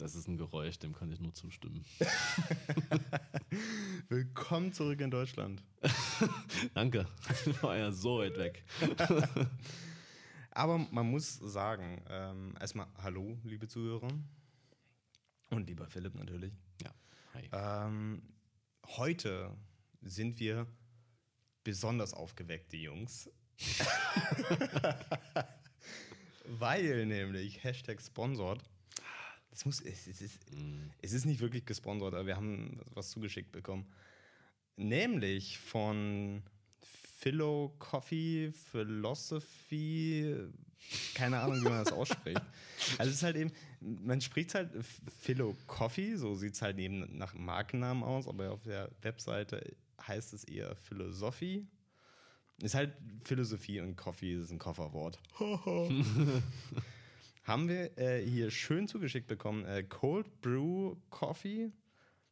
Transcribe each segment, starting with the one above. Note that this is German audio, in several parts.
Das ist ein Geräusch, dem kann ich nur zustimmen. Willkommen zurück in Deutschland. Danke. Ich war ja so weit weg. Aber man muss sagen, ähm, erstmal Hallo, liebe Zuhörer. Und lieber Philipp natürlich. Ja. Hi. Ähm, heute sind wir besonders aufgeweckte Jungs. Weil nämlich Hashtag sponsored. Das muss, es, es, ist, es ist nicht wirklich gesponsert, aber wir haben was zugeschickt bekommen. Nämlich von Philo Coffee, Philosophy, keine Ahnung, wie man das ausspricht. Also es ist halt eben, man spricht halt Philo Coffee, so sieht es halt eben nach Markennamen aus, aber auf der Webseite heißt es eher Philosophie. Ist halt Philosophie und Coffee ist ein Kofferwort. Haben wir äh, hier schön zugeschickt bekommen, äh, Cold Brew Coffee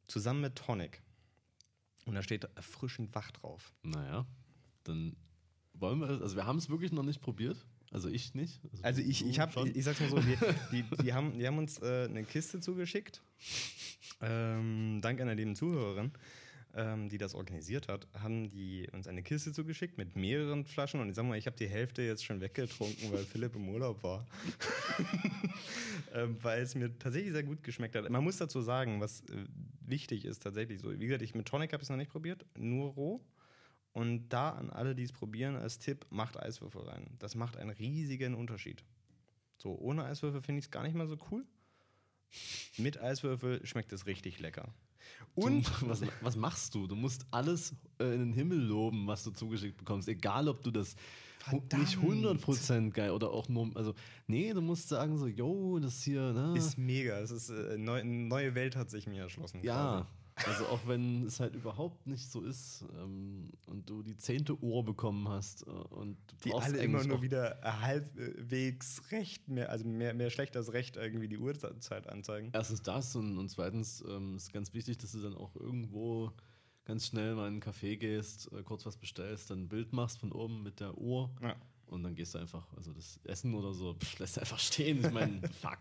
zusammen mit Tonic. Und da steht erfrischend wach drauf. Naja, dann wollen wir es. Also, wir haben es wirklich noch nicht probiert. Also, ich nicht. Also ich, du ich habe, schon. ich sag's mal so, die, die, die, haben, die haben uns äh, eine Kiste zugeschickt. Ähm, dank einer lieben Zuhörerin, ähm, die das organisiert hat, haben die uns eine Kiste zugeschickt mit mehreren Flaschen. Und ich sag mal, ich habe die Hälfte jetzt schon weggetrunken, weil Philipp im Urlaub war. ähm, weil es mir tatsächlich sehr gut geschmeckt hat. Man muss dazu sagen, was äh, wichtig ist tatsächlich so. Wie gesagt, ich mit Tonic habe ich es noch nicht probiert, nur roh. Und da an alle, die es probieren, als Tipp, macht Eiswürfel rein. Das macht einen riesigen Unterschied. So, ohne Eiswürfel finde ich es gar nicht mal so cool. Mit Eiswürfel schmeckt es richtig lecker. Und Du, was, was machst du? Du musst alles äh, in den Himmel loben, was du zugeschickt bekommst. Egal, ob du das hu- nicht Verdammt. 100% geil oder auch nur. Also, nee, du musst sagen so, yo, das hier, ne? ist mega. Es ist äh, neu, eine neue Welt hat sich mir erschlossen. ja. Also auch wenn es halt überhaupt nicht so ist ähm, und du die zehnte Uhr bekommen hast äh, und du Die alle immer nur wieder halbwegs recht, mehr, also mehr, mehr schlecht als recht irgendwie die Uhrzeit anzeigen. Erstens das und, und zweitens ähm, ist ganz wichtig, dass du dann auch irgendwo ganz schnell mal in einen Café gehst, äh, kurz was bestellst, dann ein Bild machst von oben mit der Uhr Ja. und dann gehst du einfach, also das Essen oder so, pff, lässt du einfach stehen. Ich meine, fuck.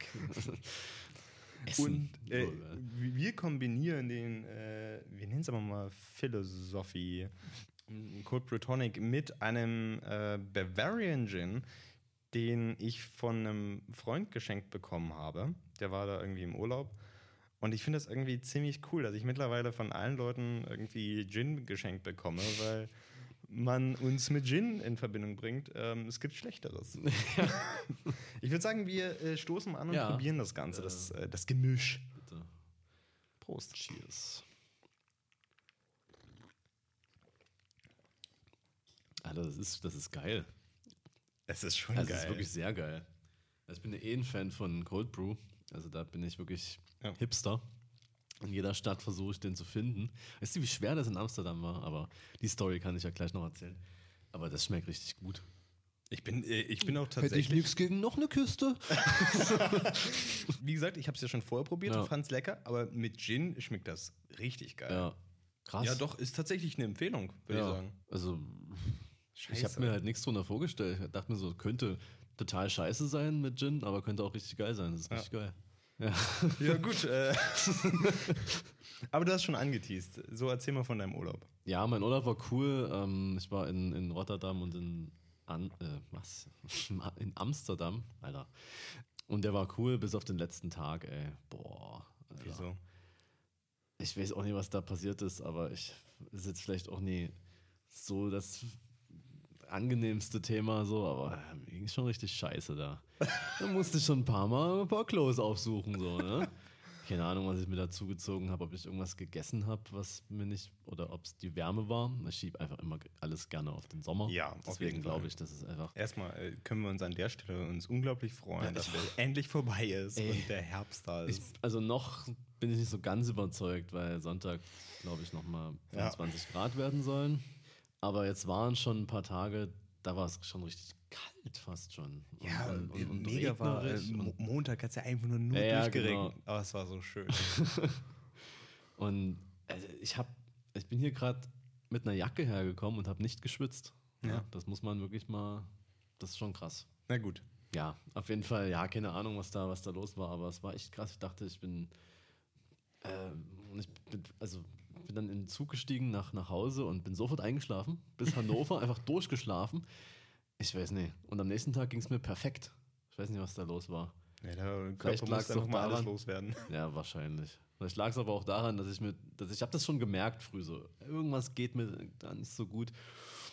Essen. Und äh, wir kombinieren den, äh, wir nennen es aber mal Philosophie, m, Cold Bretonic mit einem äh, Bavarian Gin, den ich von einem Freund geschenkt bekommen habe. Der war da irgendwie im Urlaub. Und ich finde das irgendwie ziemlich cool, dass ich mittlerweile von allen Leuten irgendwie Gin geschenkt bekomme, weil man uns mit Gin in Verbindung bringt. Ähm, es gibt Schlechteres. ich würde sagen, wir äh, stoßen mal an und Ja. probieren das Ganze, das, äh, das Gemisch. bitte. Prost. Cheers. Alter, das ist, das ist geil. Es ist schon Also geil. Das ist wirklich sehr geil. Also ich bin ja eh ein Fan von Cold Brew. Also da bin ich wirklich Ja. Hipster. In jeder Stadt versuche ich den zu finden. Weißt du, wie schwer das in Amsterdam war? Aber die Story kann ich ja gleich noch erzählen. Aber das schmeckt richtig gut. ich, bin, äh, ich bin auch Hätte tatsächlich. ich nichts gegen noch eine Küste. Wie gesagt, ich habe es ja schon vorher probiert Ja. und fand es lecker, aber mit Gin schmeckt das richtig geil. Ja, krass. Ja, doch, ist tatsächlich eine Empfehlung, würde Ja. ich sagen. Also, ich Scheiße. habe mir halt nichts drunter vorgestellt. Ich dachte mir so, könnte total scheiße sein mit Gin, aber könnte auch richtig geil sein. Das ist richtig geil. Ja. Ja, gut. Äh, aber du hast schon angeteased. So erzähl mal von deinem Urlaub. Ja, mein Urlaub war cool. Ähm, ich war in, in Rotterdam und in, An, äh, was? in Amsterdam, Alter. Und der war cool bis auf den letzten Tag, ey. Boah. Alter. Wieso? Ich weiß auch nicht, was da passiert ist, aber ich ist jetzt vielleicht auch nie so das angenehmste Thema, so, aber äh, mir ging schon richtig scheiße da. Da musste ich schon ein paar Mal ein paar Klos aufsuchen, so, ne? Keine Ahnung, was ich mir da zugezogen habe, ob ich irgendwas gegessen habe, was mir nicht, oder ob es die Wärme war. Ich schiebe einfach immer alles gerne auf den Sommer. Ja, Deswegen glaube ich, das ist einfach. Erstmal äh, können wir uns an der Stelle uns unglaublich freuen, Ja, dass ich- der endlich vorbei ist Ey. und der Herbst da Ich, ist. also noch bin ich nicht so ganz überzeugt, weil Sonntag, glaube ich, nochmal Ja. 25 Grad werden sollen. Aber jetzt waren schon ein paar Tage, da war es schon richtig kalt fast schon. Und, ja, und, und, und mega war. Äh, Montag hat es ja einfach nur, nur Ja, durchgeregnet. genau. Aber es war so schön. und also ich habe, ich bin hier gerade mit einer Jacke hergekommen und habe nicht geschwitzt. Ja. Ja. Das muss man wirklich mal, das ist schon krass. Na gut. ja, auf jeden Fall, ja, keine Ahnung, was da, was da los war, aber es war echt krass. Ich dachte, ich bin, ähm, ich bin, also bin dann in den Zug gestiegen nach, nach Hause und bin sofort eingeschlafen, bis Hannover, einfach durchgeschlafen. Ich weiß nicht. Und am nächsten Tag ging es mir perfekt. Ich weiß nicht, was da los war. Ja, der Vielleicht lag es mal alles loswerden. Ja, wahrscheinlich. Vielleicht lag es aber auch daran, dass ich mir, dass ich habe das schon gemerkt früh so. Irgendwas geht mir da nicht so gut.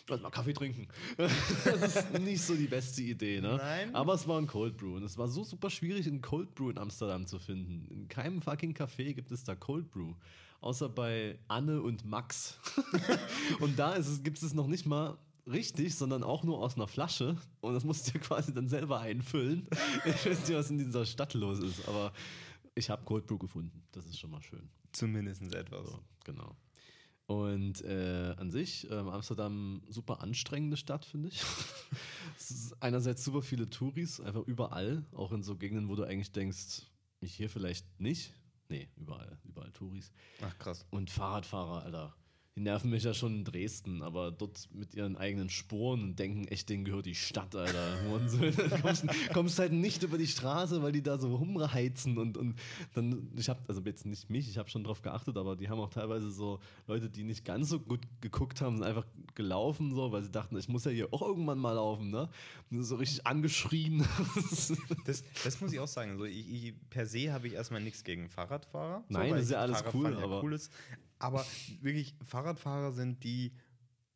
Lass mal Kaffee trinken. das ist nicht so die beste Idee, ne? Nein. Aber es war ein Cold Brew und es war so super schwierig, einen Cold Brew in Amsterdam zu finden. In keinem fucking Café gibt es da Cold Brew. Außer bei Anne und Max. und da ist es, gibt es noch nicht mal richtig, sondern auch nur aus einer Flasche. Und das musst du dir quasi dann selber einfüllen. Ich weiß nicht, was in dieser Stadt los ist, aber ich habe Cold Brew gefunden. Das ist schon mal schön. Zumindest etwas. So, genau. Und äh, an sich, ähm, Amsterdam, super anstrengende Stadt, finde ich. einerseits super viele Touris, einfach überall, auch in so Gegenden, wo du eigentlich denkst, ich hier vielleicht nicht. Nee, überall, überall Touris. Ach krass. Und Fahrradfahrer, Alter. Die nerven mich ja schon in Dresden, aber dort mit ihren eigenen Sporen und denken, echt, denen gehört die Stadt, Alter. Dann kommst, kommst halt nicht über die Straße, weil die da so rumheizen und, und dann, ich habe, also jetzt nicht mich, ich habe schon drauf geachtet, aber die haben auch teilweise so Leute, die nicht ganz so gut geguckt haben, sind einfach gelaufen, so, weil sie dachten, ich muss ja hier auch irgendwann mal laufen, ne? Und so richtig angeschrien. Das, das muss ich auch sagen. Also ich, ich, per se habe ich erstmal nichts gegen Fahrradfahrer. so, Nein, weil das ist ja alles cool, ja aber- cool ist. Aber wirklich, Fahrradfahrer sind die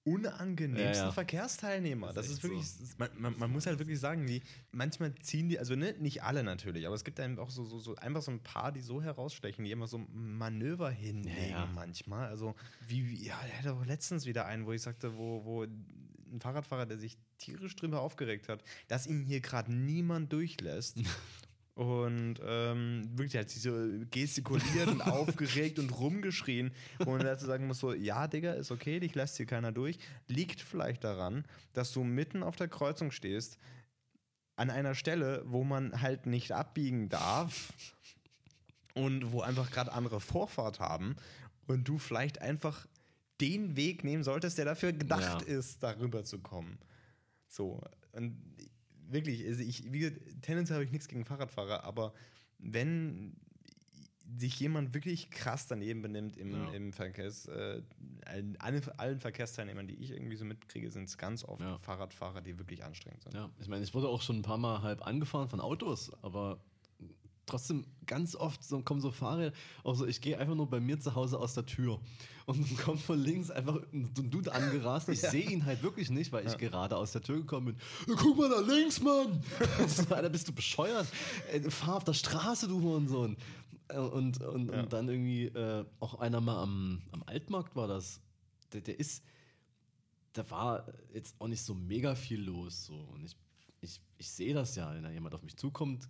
unangenehmsten Ja, ja. Verkehrsteilnehmer. Das, Das ist wirklich, man, man, man muss halt wirklich sagen, die, manchmal ziehen die, also ne, nicht alle natürlich, aber es gibt dann auch so, so, so einfach so ein paar, die so herausstechen, die immer so Manöver hinlegen Ja, manchmal. Also wie, ja, ich hatte auch letztens wieder einen, wo ich sagte, wo, wo ein Fahrradfahrer, der sich tierisch drüber aufgeregt hat, dass ihm hier gerade niemand durchlässt. Und ähm, wirklich hat sich so gestikuliert und aufgeregt und rumgeschrien. Und dazu sagen muss so, ja, Digga, ist okay, dich lässt hier keiner durch. Liegt vielleicht daran, dass du mitten auf der Kreuzung stehst, an einer Stelle, wo man halt nicht abbiegen darf und wo einfach gerade andere Vorfahrt haben und du vielleicht einfach den Weg nehmen solltest, der dafür gedacht Ja. ist, darüber zu kommen. So, und wirklich, also ich, wie gesagt, tendenziell habe ich nichts gegen Fahrradfahrer, aber wenn sich jemand wirklich krass daneben benimmt im, Ja. im Verkehrs, äh, allen, allen- allen Verkehrsteilnehmern, die ich irgendwie so mitkriege, sind es ganz oft Ja. Fahrradfahrer, die wirklich anstrengend sind. Ja, ich meine, ich wurde auch schon ein paar Mal halb angefahren von Autos, aber trotzdem ganz oft so, kommen so Fahrräder, auch so, ich gehe einfach nur bei mir zu Hause aus der Tür und dann kommt von links einfach ein Dude angerast. Ich Ja. sehe ihn halt wirklich nicht, weil ich gerade aus der Tür gekommen bin. "Ja, Guck mal da links, Mann! so, Alter, bist du bescheuert? Ey, fahr auf der Straße, du Hurensohn. Äh, Und, und, Ja. und dann irgendwie äh, auch einer mal am, am Altmarkt war das. Der, der ist, da war jetzt auch nicht so mega viel los. So. Und ich, ich, ich sehe das ja, wenn da jemand auf mich zukommt,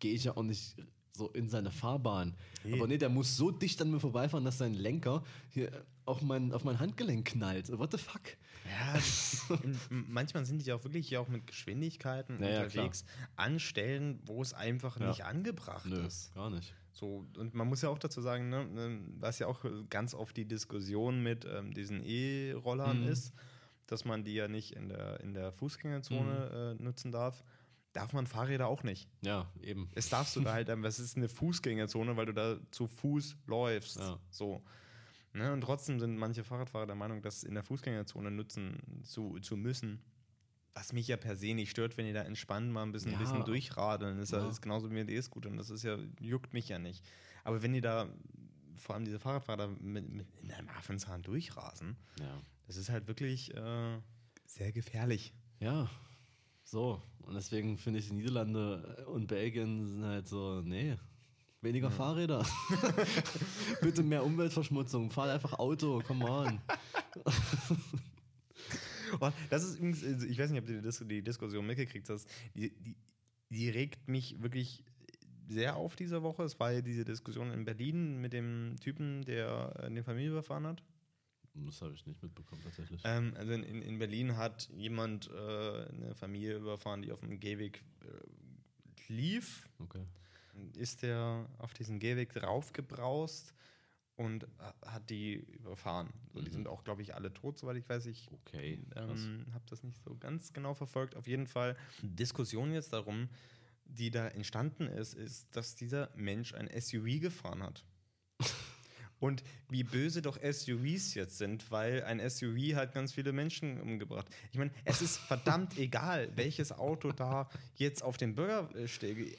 gehe ich ja auch nicht so in seine Fahrbahn. Nee. Aber nee, der muss so dicht an mir vorbeifahren, dass sein Lenker hier auf mein, auf mein Handgelenk knallt. What the fuck? Ja, manchmal sind die ja auch wirklich ja auch mit Geschwindigkeiten Ja, ja, unterwegs an Stellen, wo es einfach Ja. nicht angebracht Nö, ist. gar nicht. So, und man muss ja auch dazu sagen, ne, ne, was ja auch ganz oft die Diskussion mit ähm, diesen E-Rollern Mhm. ist, dass man die ja nicht in der, in der Fußgängerzone Mhm. äh, nutzen darf, darf man Fahrräder auch nicht. Ja, eben. Es darfst du da halt, ähm, was ist eine Fußgängerzone, weil du da zu Fuß läufst. Ja. So. Ne, und trotzdem sind manche Fahrradfahrer der Meinung, das in der Fußgängerzone nutzen zu, zu müssen. Was mich ja per se nicht stört, wenn die da entspannt mal ein bisschen, Ja. ein bisschen durchradeln. Das ist, ja. Ist genauso wie mit E-Scooter. Und das ist ja, juckt mich ja nicht. Aber wenn die da, vor allem diese Fahrradfahrer, mit, mit in einem Affenzahn durchrasen, Ja. das ist halt wirklich äh, sehr gefährlich. Ja, so. Und deswegen finde ich, die Niederlande und Belgien sind halt so, nee, weniger Fahrräder. Bitte mehr Umweltverschmutzung. Fahr einfach Auto, come on. Das ist übrigens, also ich weiß nicht, ob du die Diskussion mitgekriegt hast, die, die, die regt mich wirklich sehr auf diese Woche. Es war ja diese Diskussion in Berlin mit dem Typen, der äh, eine Familie überfahren hat. Das habe ich nicht mitbekommen, tatsächlich. Ähm, also in, in Berlin hat jemand äh, eine Familie überfahren, die auf dem Gehweg äh, lief. Okay. Ist der auf diesen Gehweg draufgebraust und hat die überfahren. So, die Mhm. sind auch, glaube ich, alle tot, soweit ich weiß. Ich Okay, ähm, habe das nicht so ganz genau verfolgt. Auf jeden Fall Diskussion jetzt darum, die da entstanden ist, ist, dass dieser Mensch ein SUV gefahren hat. Und wie böse doch SUVs jetzt sind, weil ein SUV hat ganz viele Menschen umgebracht. Ich meine, es ist verdammt egal, welches Auto da jetzt auf dem Bürgersteig.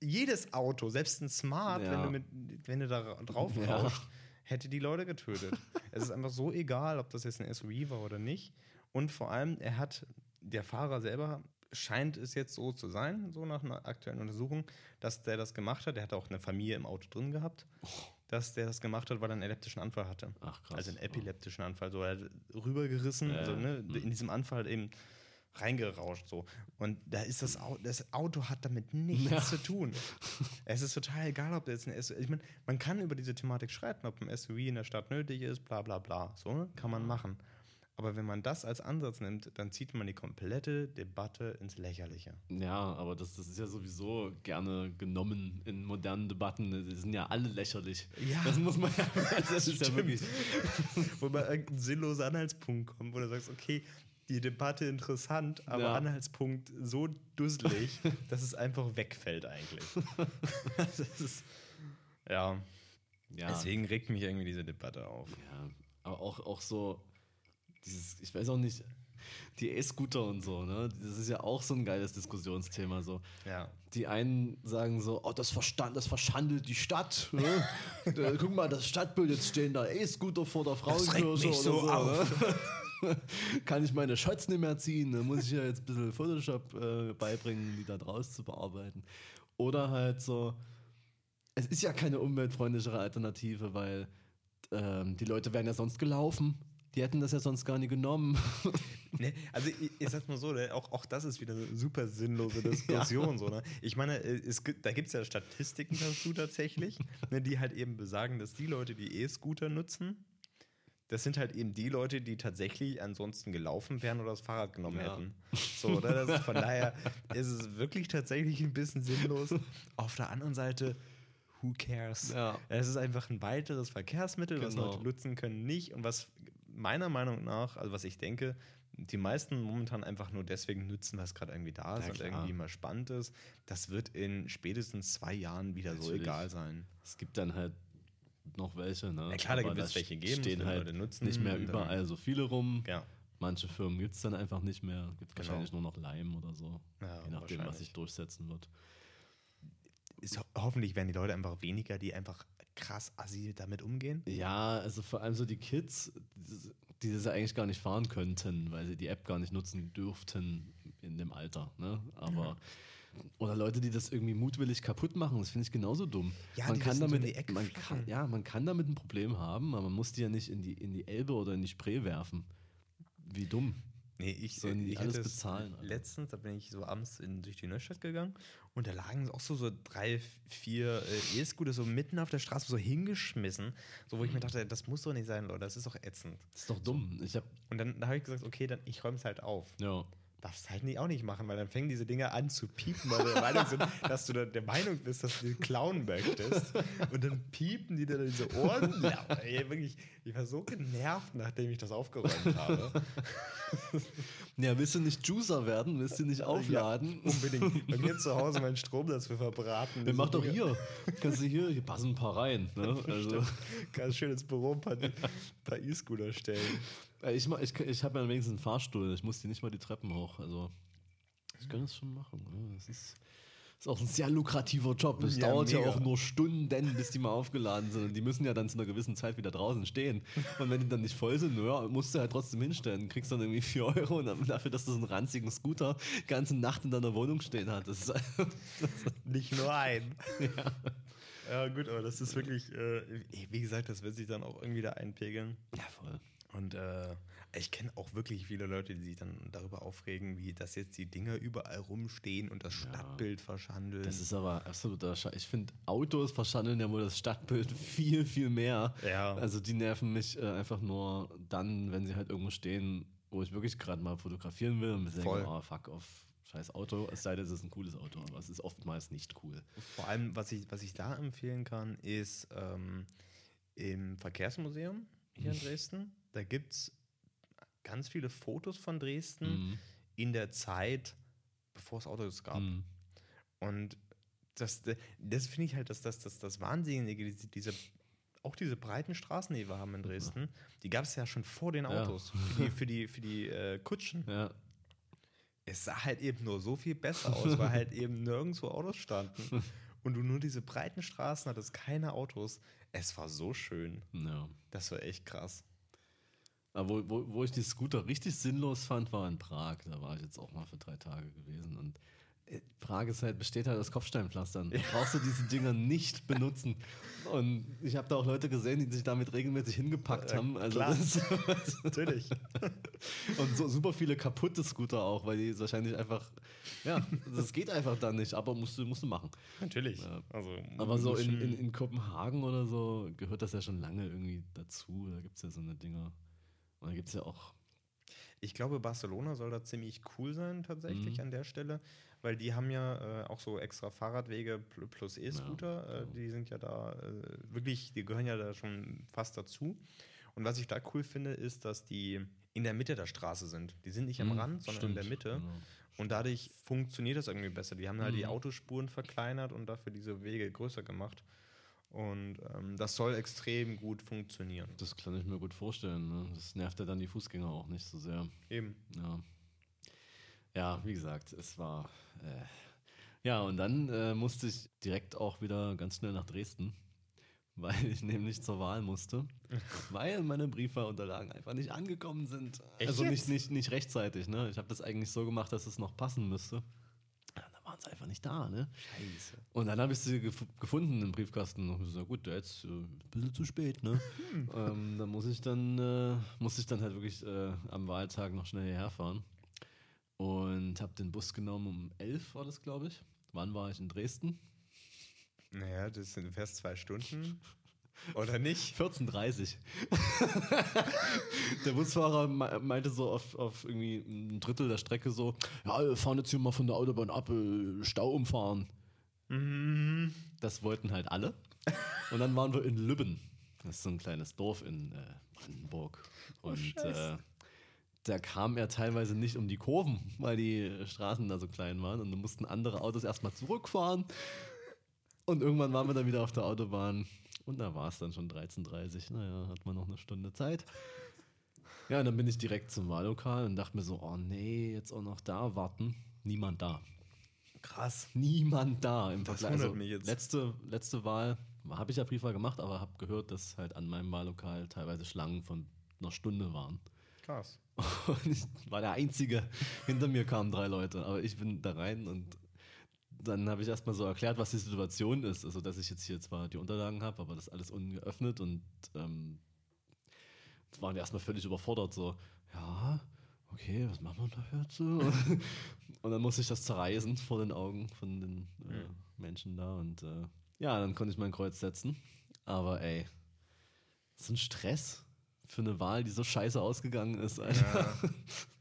Jedes Auto, selbst ein Smart, Ja. wenn, du mit, wenn du da drauf Ja. rauscht, hätte die Leute getötet. es ist einfach so egal, ob das jetzt ein SUV war oder nicht. Und vor allem, er hat, der Fahrer selber scheint es jetzt so zu sein, so nach einer aktuellen Untersuchung, dass der das gemacht hat. Der hat auch eine Familie im Auto drin gehabt, dass der das gemacht hat, weil er einen epileptischen Anfall hatte. Ach krass. Also einen epileptischen Anfall, so er hat rübergerissen, Ja, also ne, hm. in diesem Anfall eben reingerauscht so. Und da ist das Auto, das Auto hat damit nichts Ja. zu tun. Es ist total egal, ob das ein SUV, ich meine, man kann über diese Thematik streiten, ob ein SUV in der Stadt nötig ist, bla bla bla, so ne? kann man machen. Aber wenn man das als Ansatz nimmt, dann zieht man die komplette Debatte ins Lächerliche. Ja, aber das, das ist ja sowieso gerne genommen in modernen Debatten. Die sind ja alle lächerlich. Ja. Das muss man ja. Das ist ja wirklich. wo man irgendein sinnloser Anhaltspunkt kommt, wo du sagst, okay, die Debatte interessant, aber Ja. Anhaltspunkt so dusselig, dass es einfach wegfällt eigentlich. ist, ja. Ja, deswegen regt mich irgendwie diese Debatte auf. ja, aber auch, auch so, dieses, ich weiß auch nicht, die E-Scooter und so, ne? Das ist ja auch so ein geiles Diskussionsthema. So. Ja. Die einen sagen so, oh, das, verstand, das verschandelt die Stadt. Ne? Da, guck mal, das Stadtbild, jetzt stehen da E-Scooter vor der Frauenkirche oder so so. Ne? Kann ich meine Shots nicht mehr ziehen, da muss ich ja jetzt ein bisschen Photoshop äh, beibringen, die da draus zu bearbeiten. Oder halt so, es ist ja keine umweltfreundlichere Alternative, weil ähm, die Leute wären ja sonst gelaufen. Die hätten das ja sonst gar nicht genommen. Ne, also ich, ich sag's mal so, ne, auch, auch das ist wieder eine super sinnlose Diskussion. so, ne? Ich meine, äh, es, da gibt es ja Statistiken dazu tatsächlich, ne, die halt eben besagen, dass die Leute, die E-Scooter nutzen, das sind halt eben die Leute, die tatsächlich ansonsten gelaufen wären oder das Fahrrad genommen Ja. hätten. So, oder? Das ist, von daher ist es wirklich tatsächlich ein bisschen sinnlos. Auf der anderen Seite, who cares? Ja. Es ist einfach ein weiteres Verkehrsmittel, was Genau. Leute nutzen können, nicht. Und was meiner Meinung nach, also was ich denke, die meisten momentan einfach nur deswegen nutzen, was gerade irgendwie da ist Ja, und klar. irgendwie mal spannend ist. Das wird in spätestens zwei Jahren wieder so Natürlich. egal sein. Es gibt dann halt noch welche, ne? Ja, klar, da gibt es welche geben, stehen halt Leute nutzen nicht mehr überall so viele rum. Ja. Manche Firmen gibt es dann einfach nicht mehr. Gibt Genau. wahrscheinlich nur noch Leim oder so. Ja, je nachdem, was sich durchsetzen wird. Ist, hoffentlich werden die Leute einfach weniger, die einfach krass assi damit umgehen. Ja, also vor allem so die Kids, die, das ja eigentlich gar nicht fahren könnten, weil sie die App gar nicht nutzen dürften in dem Alter. Ne? Aber. Oder Leute, die das irgendwie mutwillig kaputt machen, das finde ich genauso dumm. Ja, man kann damit, man kann, ja, man kann damit ein Problem haben, aber man muss die ja nicht in die, in die Elbe oder in die Spree werfen. Wie dumm. Nee, ich, Sollen die ich alles bezahlen, Alter? Letztens, da bin ich so abends in, durch die Neustadt gegangen und da lagen auch so, so drei, vier äh, E-Scooter so mitten auf der Straße so hingeschmissen, so wo ich mir Mhm. dachte, das muss doch nicht sein, Leute, das ist doch ätzend. Das ist doch dumm. Ich hab, Und dann da habe ich gesagt, okay, dann ich räume es halt auf. ja. Darfst halt nicht, auch nicht machen, weil dann fängen diese Dinger an zu piepen, weil wir der Meinung sind, dass du der Meinung bist, dass du die klauen möchtest. Und dann piepen die dir diese Ohren. Ja, ey, wirklich, ich war so genervt, nachdem ich das aufgeräumt habe. Ja, willst du nicht Juicer werden? Willst du nicht aufladen? Unbedingt. Bei mir zu Hause meinen Strom dafür verbraten. Diese macht doch hier. Kannst du hier, hier passen ein paar rein. Ne? Also, Ganz schön ins Büro ein paar, paar E-Scooter stellen. Äh, ich ich, ich habe ja wenigstens einen Fahrstuhl. Ich muss die nicht mal die Treppen hoch. Also, ich kann das schon machen. Ne? Das ist, ist auch ein sehr lukrativer Job. Es Ja, dauert ja mega. auch nur Stunden, bis die mal aufgeladen sind. Und die müssen ja dann zu einer gewissen Zeit wieder draußen stehen. Und wenn die dann nicht voll sind, ja, musst du halt trotzdem hinstellen. Kriegst dann irgendwie 4 Euro und dafür, dass du so einen ranzigen Scooter die ganze Nacht in deiner Wohnung stehen hat. Das ist, Nicht nur ein. Ja. gut, aber das ist wirklich, äh, wie gesagt, das wird sich dann auch irgendwie da einpegeln. ja, voll. Und äh, ich kenne auch wirklich viele Leute, die sich dann darüber aufregen, wie dass jetzt die Dinger überall rumstehen und das Stadtbild verschandeln. Das ist aber absoluter Scheiß. Ich finde, Autos verschandeln ja wohl das Stadtbild viel, viel mehr. Ja. Also die nerven mich äh, einfach nur dann, wenn sie halt irgendwo stehen, wo ich wirklich gerade mal fotografieren will und mir denke, oh, fuck auf scheiß Auto. Es sei denn, es ist ein cooles Auto, aber es ist oftmals nicht cool. Vor allem, was ich, was ich da empfehlen kann, ist, ähm, im Verkehrsmuseum hier in Dresden. Da gibt es ganz viele Fotos von Dresden Mhm. in der Zeit, bevor es Autos gab. Mhm. Und das, das finde ich halt, dass das, das, das Wahnsinnige, diese, auch diese breiten Straßen, die wir haben in Dresden, die gab es ja schon vor den Ja. Autos, für die, für die, für die äh, Kutschen. Ja, Es sah halt eben nur so viel besser aus, weil halt eben nirgendwo Autos standen. Und du nur diese breiten Straßen hattest, keine Autos. Es war so schön. ja. Das war echt krass. Wo, wo, wo ich die Scooter richtig sinnlos fand, war in Prag. Da war ich jetzt auch mal für drei Tage gewesen. Und äh, Prag ist halt, besteht halt aus Kopfsteinpflastern. Da brauchst du diese Dinger nicht benutzen. Und ich habe da auch Leute gesehen, die sich damit regelmäßig hingepackt Ja, haben. Also klar. Natürlich. und so super viele kaputte Scooter auch, weil die wahrscheinlich einfach, ja, das geht einfach dann nicht, aber musst du, musst du machen. Natürlich. Ja. Also, Aber so in, in, in Kopenhagen oder so gehört das ja schon lange irgendwie dazu. Da gibt es ja so eine Dinger. Und da gibt es ja auch Ich glaube, Barcelona soll da ziemlich cool sein, tatsächlich Mhm. an der Stelle, weil die haben ja äh, auch so extra Fahrradwege pl- plus E-Scooter. Ja, äh, die sind ja da äh, wirklich, die gehören ja da schon fast dazu. Und was ich da cool finde, ist, dass die in der Mitte der Straße sind. Die sind nicht am Mhm, Rand, sondern in der stimmt, Mitte. genau. Und dadurch funktioniert das irgendwie besser. Die haben halt die Mhm. Autospuren verkleinert und dafür diese Wege größer gemacht. Und ähm, das soll extrem gut funktionieren. Das kann ich mir gut vorstellen. Ne? Das nervt ja dann die Fußgänger auch nicht so sehr. Eben. Ja, ja wie gesagt, es war. Äh, ja, und dann äh, musste ich direkt auch wieder ganz schnell nach Dresden, weil ich nämlich zur Wahl musste, weil meine Briefwahlunterlagen einfach nicht angekommen sind. Echt also nicht, nicht, nicht rechtzeitig. Ne? Ich habe das eigentlich so gemacht, dass es noch passen müsste. Sie einfach nicht da. Ne? Scheiße. Und dann habe ich sie gef gefunden im Briefkasten und gesagt, gut, ist äh, ein bisschen zu spät, ne? ähm, dann muss ich dann, äh, muss ich dann halt wirklich äh, am Wahltag noch schnell hierher fahren. Und habe den Bus genommen um 11 war das, glaube ich. Wann war ich in Dresden? Naja, das sind fast zwei Stunden. Oder nicht? 14.30 Der Busfahrer me- meinte so auf, auf irgendwie ein Drittel der Strecke so, ja, wir fahren jetzt hier mal von der Autobahn ab, äh, Stau umfahren. Mhm. Das wollten halt alle. Und dann waren wir in Lübben. Das ist so ein kleines Dorf in äh, Brandenburg. Und Scheiße. äh, da kam er teilweise nicht um die Kurven, weil die Straßen da so klein waren. Und dann mussten andere Autos erstmal zurückfahren. Und irgendwann waren wir dann wieder auf der Autobahn. Und da war es dann schon 13.30 Naja, hat man noch eine Stunde Zeit. Ja, und dann bin ich direkt zum Wahllokal und dachte mir so, oh nee, jetzt auch noch da warten. Niemand da Krass. niemand da im Das Vergleich. Also, mich jetzt. Letzte, letzte Wahl habe ich ja Briefwahl gemacht, aber habe gehört, dass halt an meinem Wahllokal teilweise Schlangen von einer Stunde waren. Krass. Und ich war der Einzige. Hinter mir kamen drei Leute, aber ich bin da rein und dann habe ich erstmal so erklärt, was die Situation ist. Also, dass ich jetzt hier zwar die Unterlagen habe, aber das alles ungeöffnet und ähm, waren die erstmal völlig überfordert. So, ja, okay, was machen wir da jetzt? und dann musste ich das zerreißen vor den Augen von den äh, Menschen da und äh, ja, dann konnte ich mein Kreuz setzen. Aber ey, so ein Stress für eine Wahl, die so scheiße ausgegangen ist. Alter. Ja,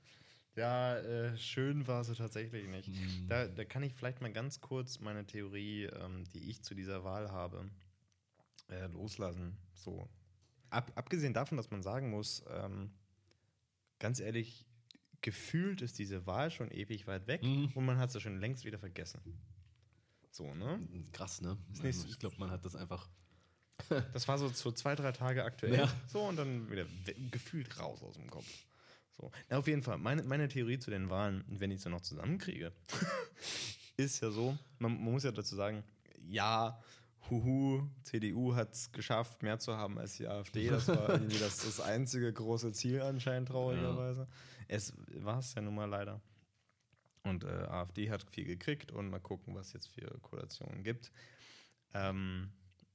ja äh, schön war sie tatsächlich nicht. Mhm. Da, da kann ich vielleicht mal ganz kurz meine Theorie, ähm, die ich zu dieser Wahl habe, äh, loslassen. So. Ab, abgesehen davon, dass man sagen muss, ähm, ganz ehrlich, gefühlt ist diese Wahl schon ewig weit weg Mhm. und man hat sie schon längst wieder vergessen. So, ne? Krass, ne? Also so- ich glaube, man hat das einfach. Das war so, so zwei, drei Tage aktuell. Ja. So, und dann wieder gefühlt raus aus dem Kopf. So. Na, auf jeden Fall, meine, meine Theorie zu den Wahlen, wenn ich sie noch zusammenkriege, ist ja so, man, man muss ja dazu sagen, ja, huhu, CDU hat es geschafft, mehr zu haben als die AfD. Das war irgendwie das, das einzige große Ziel anscheinend, traurigerweise. Es war es ja nun mal leider. Und äh, AfD hat viel gekriegt und mal gucken, was jetzt für Koalitionen gibt. Ähm,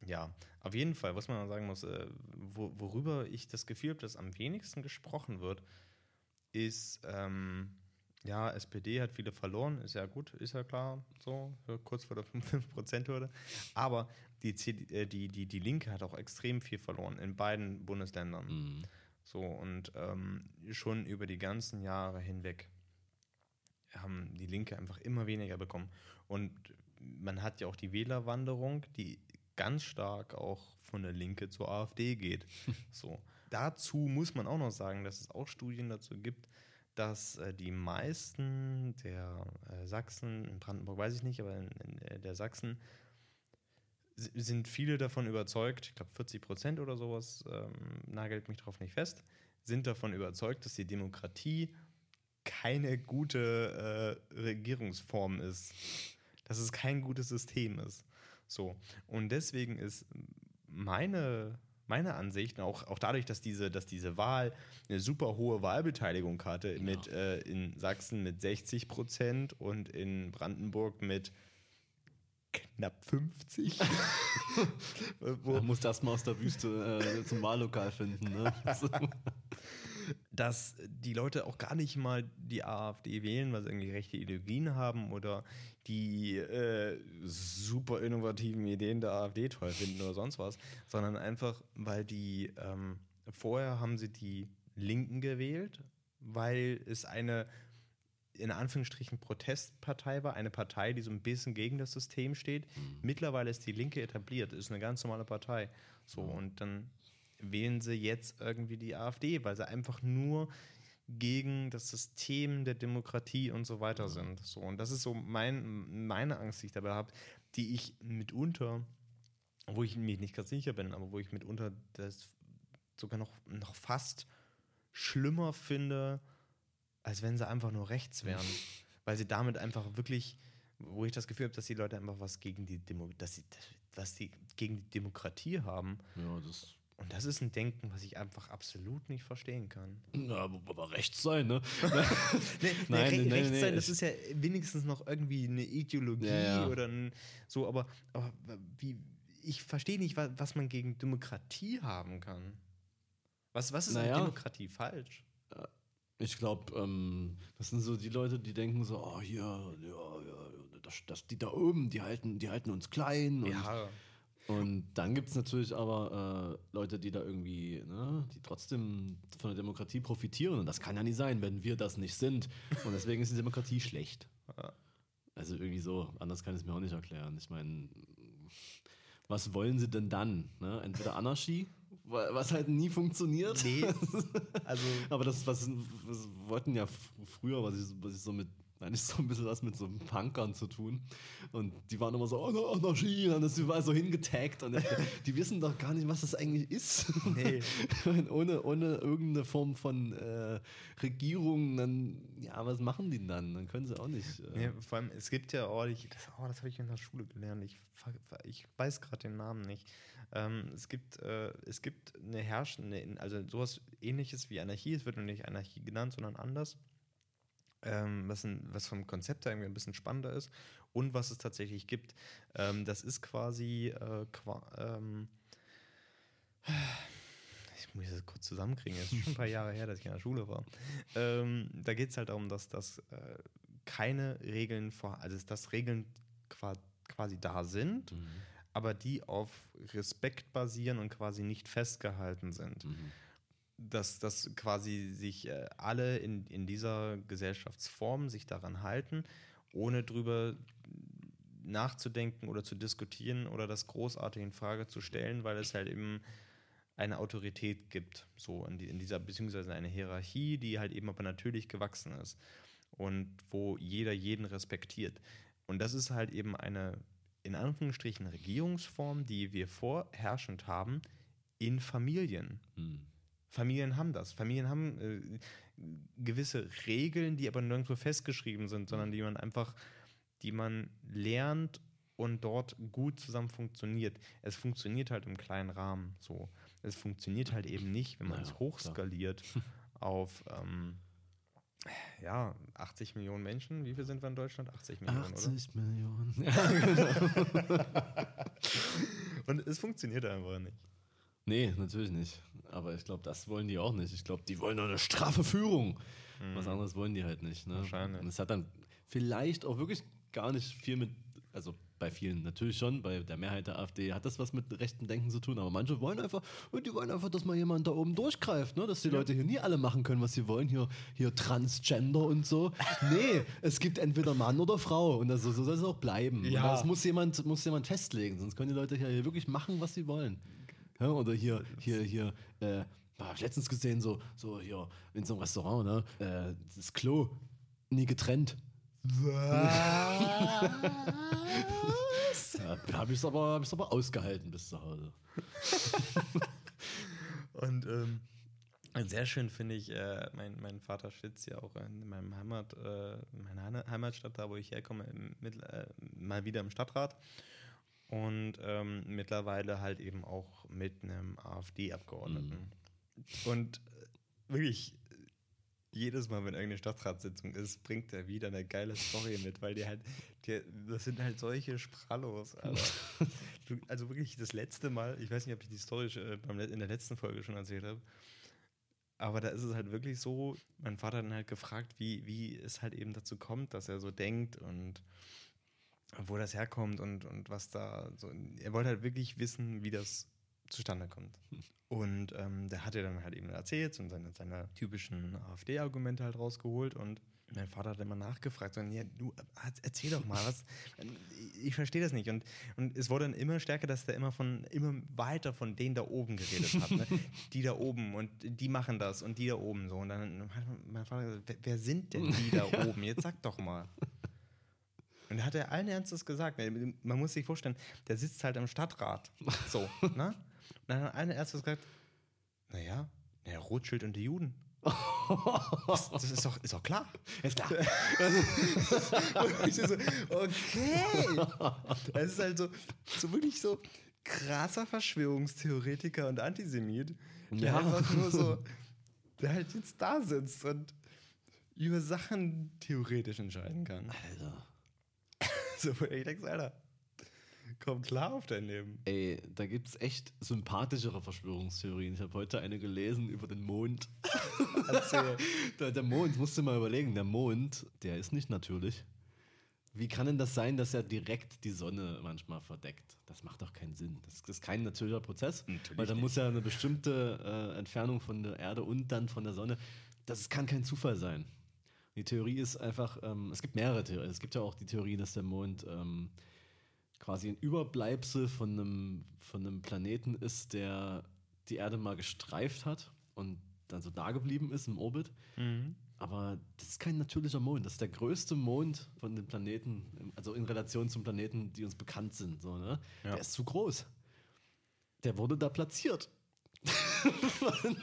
ja, auf jeden Fall, was man sagen muss, äh, wo, worüber ich das Gefühl habe, dass am wenigsten gesprochen wird, ist, ähm, ja, SPD hat viele verloren, ist ja gut, ist ja klar, so, kurz vor der 5%-Hürde. Aber die, CD, äh, die, die, die Linke hat auch extrem viel verloren in beiden Bundesländern. Mhm. So, und ähm, schon über die ganzen Jahre hinweg haben die Linke einfach immer weniger bekommen. Und man hat ja auch die Wählerwanderung, die ganz stark auch von der Linke zur AfD geht. so. Dazu muss man auch noch sagen, dass es auch Studien dazu gibt, dass äh, die meisten der äh, Sachsen, in Brandenburg weiß ich nicht, aber in, in äh, der Sachsen sind viele davon überzeugt, ich glaube 40 Prozent oder sowas, ähm, nagelt mich darauf nicht fest, sind davon überzeugt, dass die Demokratie keine gute äh, Regierungsform ist. Dass es kein gutes System ist. So. Und deswegen ist meine, meine Ansicht, auch, auch dadurch, dass diese, dass diese Wahl eine super hohe Wahlbeteiligung hatte, ja. mit äh, in Sachsen mit 60 Prozent und in Brandenburg mit knapp 50. Wo muss das mal aus der Wüste äh, zum Wahllokal finden. Ne? dass die Leute auch gar nicht mal die AfD wählen, weil sie irgendwie rechte Ideologien haben oder die äh, super innovativen Ideen der AfD toll finden oder sonst was, sondern einfach, weil die ähm, vorher haben sie die Linken gewählt, weil es eine in Anführungsstrichen Protestpartei war, eine Partei, die so ein bisschen gegen das System steht. Mhm. Mittlerweile ist die Linke etabliert, ist eine ganz normale Partei. So, mhm. und dann wählen sie jetzt irgendwie die AfD, weil sie einfach nur gegen das System der Demokratie und so weiter sind. So, und das ist so mein, meine Angst, die ich dabei habe, die ich mitunter, wo ich mir nicht ganz sicher bin, aber wo ich mitunter das sogar noch, noch fast schlimmer finde, als wenn sie einfach nur rechts wären. weil sie damit einfach wirklich, wo ich das Gefühl habe, dass die Leute einfach was gegen die Demo dass sie, was sie gegen die Demokratie haben. Ja, das und das ist ein Denken, was ich einfach absolut nicht verstehen kann. Na, aber rechts sein, ne? nee, nein, nee, rechts nee, sein, das ist ja wenigstens noch irgendwie eine Ideologie ja, ja. oder ein, so, aber, aber wie, ich verstehe nicht, was, was man gegen Demokratie haben kann. Was, was ist naja. an Demokratie falsch? Ich glaube, ähm, das sind so die Leute, die denken so, oh hier, ja, ja, das, das, die da oben, die halten, die halten uns klein. Und ja und dann gibt es natürlich aber äh, Leute, die da irgendwie, ne, die trotzdem von der Demokratie profitieren. Und das kann ja nicht sein, wenn wir das nicht sind. Und deswegen ist die Demokratie schlecht. Also irgendwie so, anders kann ich es mir auch nicht erklären. Ich meine, was wollen sie denn dann? Ne? Entweder Anarchie, was halt nie funktioniert. Nee. Also aber das, was, was wollten ja früher, was ich, was ich so mit eigentlich so ein bisschen was mit so Punkern zu tun. Und die waren immer so, oh, Anarchie, und das überall so hingetaggt. Und die wissen doch gar nicht, was das eigentlich ist. Nee. ohne, ohne irgendeine Form von äh, Regierung, dann, ja, was machen die dann? Dann können sie auch nicht. Äh nee, vor allem, es gibt ja, oh, ich, das, oh, das habe ich in der Schule gelernt. Ich, ich weiß gerade den Namen nicht. Ähm, es, gibt, äh, es gibt eine herrschende, also sowas ähnliches wie Anarchie. Es wird nur nicht Anarchie genannt, sondern anders ähm, was, ein, was vom Konzept her irgendwie ein bisschen spannender ist und was es tatsächlich gibt. Ähm, das ist quasi, äh, qua, ähm, ich muss das kurz zusammenkriegen, es ist schon ein paar Jahre her, dass ich in der Schule war. Ähm, da geht es halt darum, dass das äh, keine Regeln vor, also dass Regeln quasi da sind, mhm. aber die auf Respekt basieren und quasi nicht festgehalten sind. Mhm dass, dass quasi sich äh, alle in, in dieser Gesellschaftsform sich daran halten, ohne drüber nachzudenken oder zu diskutieren oder das großartig in Frage zu stellen, weil es halt eben eine Autorität gibt, so in, die, in dieser, beziehungsweise eine Hierarchie, die halt eben aber natürlich gewachsen ist und wo jeder jeden respektiert. Und das ist halt eben eine, in Anführungsstrichen, Regierungsform, die wir vorherrschend haben in Familien. Hm. Familien haben das. Familien haben äh, gewisse Regeln, die aber nirgendwo festgeschrieben sind, sondern die man einfach, die man lernt und dort gut zusammen funktioniert. Es funktioniert halt im kleinen Rahmen so. Es funktioniert halt eben nicht, wenn man naja, es hochskaliert auf ähm, ja, 80 Millionen Menschen. Wie viel sind wir in Deutschland? 80 Millionen, 80 oder? Millionen. Ja, genau. und es funktioniert einfach nicht. Nee, natürlich nicht. Aber ich glaube, das wollen die auch nicht. Ich glaube, die wollen nur eine straffe Führung. Mhm. Was anderes wollen die halt nicht. Ne? Wahrscheinlich. Und es hat dann vielleicht auch wirklich gar nicht viel mit, also bei vielen natürlich schon, bei der Mehrheit der AfD hat das was mit rechten Denken zu tun, aber manche wollen einfach, die wollen einfach, dass mal jemand da oben durchgreift, ne? dass die Leute hier nie alle machen können, was sie wollen, hier, hier Transgender und so. Nee, es gibt entweder Mann oder Frau und das, so soll es auch bleiben. Ja. Und Das muss jemand, muss jemand festlegen, sonst können die Leute hier wirklich machen, was sie wollen. Ja, oder hier, hier, hier, äh, hab ich letztens gesehen, so, so hier in so einem Restaurant, ne? Äh, das Klo nie getrennt. Ja, habe ich es aber, hab ich's aber ausgehalten bis zu Hause. Und ähm, sehr schön finde ich, äh, mein, mein Vater schützt ja auch in meinem Heimat, äh, in meiner Heimatstadt, da wo ich herkomme, mit, äh, mal wieder im Stadtrat. Und ähm, mittlerweile halt eben auch mit einem AfD-Abgeordneten. Und äh, wirklich, jedes Mal, wenn irgendeine Stadtratssitzung ist, bringt er wieder eine geile Story mit, weil die halt, die, das sind halt solche Sprallos. Du, also wirklich das letzte Mal, ich weiß nicht, ob ich die Story äh, in der letzten Folge schon erzählt habe, aber da ist es halt wirklich so, mein Vater hat dann halt gefragt, wie, wie es halt eben dazu kommt, dass er so denkt und wo das herkommt und, und was da so. Er wollte halt wirklich wissen, wie das zustande kommt. Und ähm, der hat er dann halt eben erzählt und seine, seine typischen AfD-Argumente halt rausgeholt und mein Vater hat immer nachgefragt, so, ja, du äh, erzähl doch mal was. Ich verstehe das nicht. Und, und es wurde dann immer stärker, dass der immer von immer weiter von denen da oben geredet hat. Ne? Die da oben und die machen das und die da oben so. Und dann hat mein Vater gesagt, wer, wer sind denn die da oben? Jetzt sag doch mal. Und da hat er allen Ernstes gesagt, man muss sich vorstellen, der sitzt halt im Stadtrat. So, ne? Und dann hat er allen Ernstes gesagt, naja, der Rothschild und die Juden. Das, das ist, doch, ist doch klar. Ist klar. So, okay. Es ist halt so, so wirklich so krasser Verschwörungstheoretiker und Antisemit, der Ja. einfach nur so, der halt jetzt da sitzt und über Sachen theoretisch entscheiden kann. Alter. So, ich denke, Alter, komm klar auf dein Leben. Ey, da gibt es echt sympathischere Verschwörungstheorien. Ich habe heute eine gelesen über den Mond. Erzähl. Der, der Mond, musst du mal überlegen, der Mond, der ist nicht natürlich. Wie kann denn das sein, dass er direkt die Sonne manchmal verdeckt? Das macht doch keinen Sinn. Das ist kein natürlicher Prozess. Natürlich weil da muss ja eine bestimmte äh, Entfernung von der Erde und dann von der Sonne. Das kann kein Zufall sein. Die Theorie ist einfach, ähm, es gibt mehrere Theorien. Es gibt ja auch die Theorie, dass der Mond ähm, quasi ein Überbleibsel von einem, von einem Planeten ist, der die Erde mal gestreift hat und dann so da geblieben ist im Orbit. Aber das ist kein natürlicher Mond. Das ist der größte Mond von den Planeten, also in Relation zum Planeten, die uns bekannt sind. So, ne? Ja. Der ist zu groß. Der wurde da platziert. Von,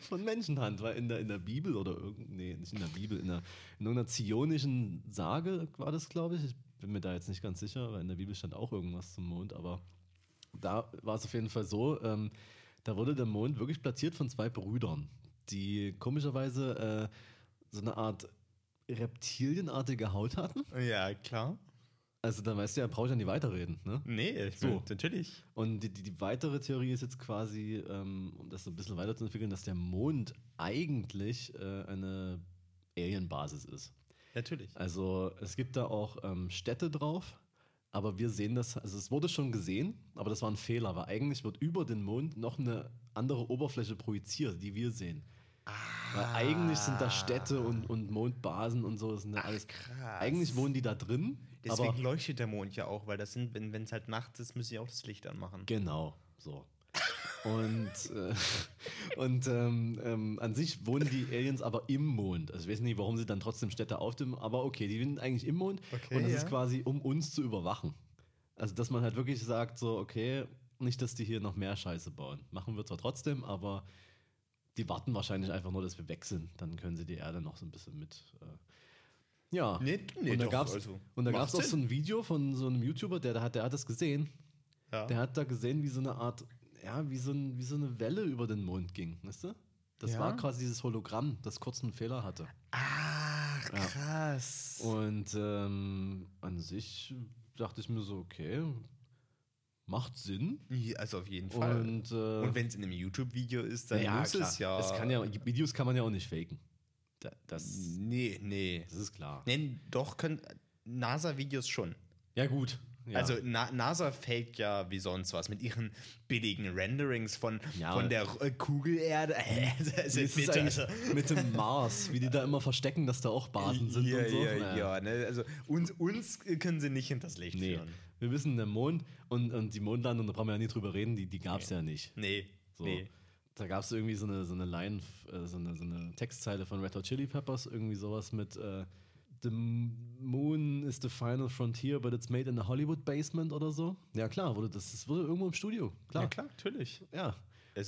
von Menschenhand, weil in der, in der Bibel oder irgend, nee, nicht in der Bibel, in, der, in irgendeiner zionischen Sage war das, glaube ich. Ich bin mir da jetzt nicht ganz sicher, weil in der Bibel stand auch irgendwas zum Mond, aber da war es auf jeden Fall so, ähm, da wurde der Mond wirklich platziert von zwei Brüdern, die komischerweise äh, so eine Art reptilienartige Haut hatten. Ja, klar. Also dann weißt du ja, brauche ich ja nicht weiterreden. Ne? Nee, ich So. bin, natürlich. Und die, die, die weitere Theorie ist jetzt quasi, ähm, um das so ein bisschen weiterzuentwickeln, dass der Mond eigentlich äh, eine Alienbasis ist. Natürlich. Also es gibt da auch ähm, Städte drauf, aber wir sehen das, also es wurde schon gesehen, aber das war ein Fehler, weil eigentlich wird über den Mond noch eine andere Oberfläche projiziert, die wir sehen. Weil eigentlich sind da Städte und, und Mondbasen und so, das sind ja alles. krass. Eigentlich wohnen die da drin, Deswegen aber leuchtet der Mond ja auch, weil das sind, wenn es halt nachts ist, müssen sie auch das Licht anmachen. Genau, so. Und, äh, und ähm, ähm, an sich wohnen die Aliens aber im Mond. Also ich weiß nicht, warum sie dann trotzdem Städte auf dem, aber okay, die sind eigentlich im Mond Okay, und das ja. ist quasi, um uns zu überwachen. Also dass man halt wirklich sagt, so, okay, nicht, dass die hier noch mehr Scheiße bauen. Machen wir zwar trotzdem, aber die warten wahrscheinlich einfach nur, dass wir weg sind. Dann können sie die Erde noch so ein bisschen mit. Äh, ja. Nee, nee, und da also, und da gab es auch Sinn. so ein Video von so einem YouTuber, der, der, hat, der hat das gesehen. Ja. Der hat da gesehen, wie so eine Art, ja, wie so, ein, wie so eine Welle über den Mond ging, weißt du? Das Ja? war quasi dieses Hologramm, das kurz einen Fehler hatte. Ach, Ja. krass. Und ähm, an sich dachte ich mir so, okay, macht Sinn. Ja, Also auf jeden Fall. Und, Und, äh, wenn es in einem YouTube-Video ist, dann ja, muss klar, es ja. Es kann ja. Videos kann man ja auch nicht faken. Da, das, Nee, nee. das ist klar. Nee, doch können NASA-Videos schon. Ja, gut. Ja. Also Na NASA faked ja wie sonst was mit ihren billigen Renderings von, Ja. von der äh, Kugelerde. Also, Wie ist es bitte, eigentlich also- mit dem Mars, wie die da immer verstecken, dass da auch Basen sind ja, und so. ja, Naja. ja, ne? Also uns, uns können sie nicht hinters Licht Nee, führen. wir wissen, der Mond und, und die Mondlandung, da brauchen wir ja nie drüber reden, die, die gab es ja nicht. Nee, So. nee. Da gab es irgendwie so eine, so eine Line, äh, so eine, so eine Textzeile von Red Hot Chili Peppers, irgendwie sowas mit äh, The Moon is the final frontier, but it's made in a Hollywood basement oder so. Ja klar, wurde das, das wurde irgendwo im Studio. Klar. Ja, klar, natürlich. Ja.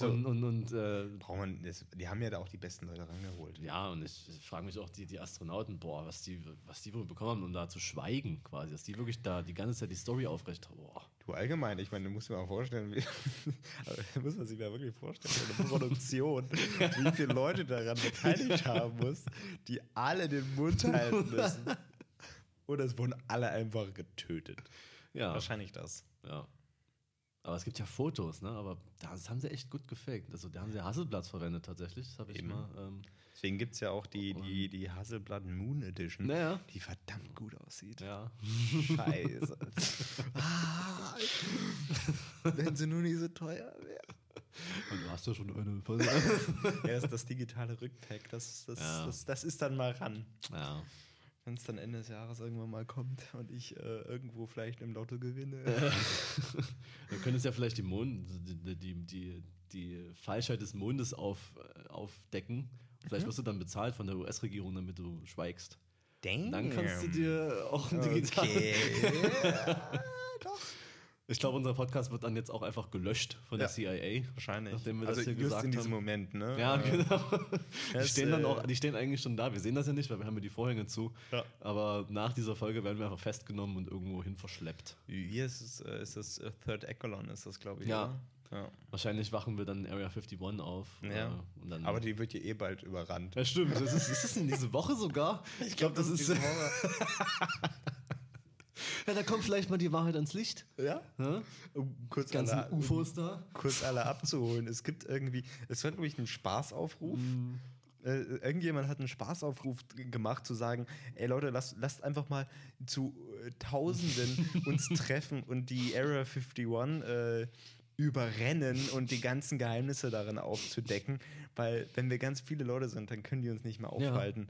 Also- und und, und äh, Braucht man, das, die haben ja da auch die besten Leute rangeholt. ja, und ich, frage mich auch die, die Astronauten, boah, was die, was die wohl bekommen haben, um da zu schweigen quasi, dass die wirklich da die ganze Zeit die Story aufrecht haben. Boah. Du allgemein, ich meine, du musst dir mal vorstellen, wie, muss man sich mal wirklich vorstellen, eine Produktion, wie viele Leute daran beteiligt haben muss, die alle den Mund halten müssen. Und es wurden alle einfach getötet. Ja. Wahrscheinlich das. Ja. Aber es gibt ja Fotos, ne? Aber das haben sie echt gut gefaked. Also da haben sie ja Hasselblatts verwendet tatsächlich. Das habe ich Eben. mal. Ähm, Deswegen gibt es ja auch die, die, die Hasselblatt Moon Edition, Naja. die verdammt gut aussieht. ja. Scheiße. ah, wenn sie nur nicht so teuer wäre. Und du hast ja schon eine. Ja, das ist das digitale Rückpack. Das, das, Ja. das, das ist dann mal ran. ja. Wenn es dann Ende des Jahres irgendwann mal kommt und ich äh, irgendwo vielleicht im Lotto gewinne. Wir können es ja vielleicht die, Mond, die, die, die, Falschheit des Mondes auf, äh, aufdecken. Vielleicht wirst du dann bezahlt von der US-Regierung, damit du schweigst. Damn. Dann kannst du dir auch ein digital. Okay. Doch. Ich glaube, unser Podcast wird dann jetzt auch einfach gelöscht von Ja. der CIA. Wahrscheinlich. Nachdem wir also das hier just gesagt in diesem haben. Moment, ne? Ja, genau. Die das, stehen dann äh, auch, die stehen eigentlich schon da. Wir sehen das ja nicht, weil wir haben ja die Vorhänge zu. Ja. Aber nach dieser Folge werden wir einfach festgenommen und irgendwo hin verschleppt. Hier ist es, äh, ist das äh, Third Echelon, ist das, glaube ich. Ja. ja. Wahrscheinlich wachen wir dann in Area 51 auf. Ja. Aber die wird ja eh bald überrannt. ja, stimmt. Das ist, ist das in diese Woche sogar? Ich glaube, das, ist. diese Woche. Ja, da kommt vielleicht mal die Wahrheit ans Licht. ja? Ja? Um kurz ganzen alle, UFOs da. kurz alle abzuholen. Es gibt irgendwie, es wird, glaube ich, einen Spaßaufruf. Mhm. Äh, irgendjemand hat einen Spaßaufruf gemacht, zu sagen: Ey Leute, lasst, lasst einfach mal zu äh, Tausenden uns treffen und die Area 51 äh, überrennen und die ganzen Geheimnisse darin aufzudecken. Weil, wenn wir ganz viele Leute sind, dann können die uns nicht mehr Ja.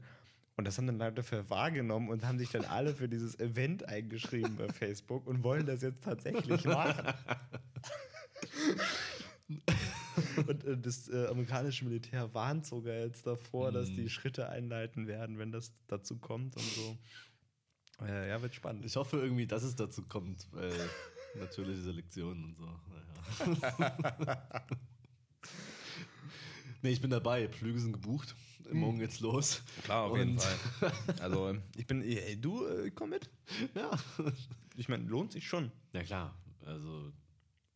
Und das haben dann Leute für wahrgenommen und haben sich dann alle für dieses Event eingeschrieben bei Facebook und wollen das jetzt tatsächlich machen. Und äh, das äh, amerikanische Militär warnt sogar jetzt davor, dass Mhm. die Schritte einleiten werden, wenn das dazu kommt und so. Äh, ja, wird spannend. Ich hoffe irgendwie, dass es dazu kommt, weil natürlich diese Lektionen und so. Naja. nee, ich bin dabei. Flüge sind gebucht. Morgen geht's los. Klar, Und- Fall. Also, ich bin, ey, du, äh, komm mit. Ja. Ich meine, lohnt sich schon. Ja klar, also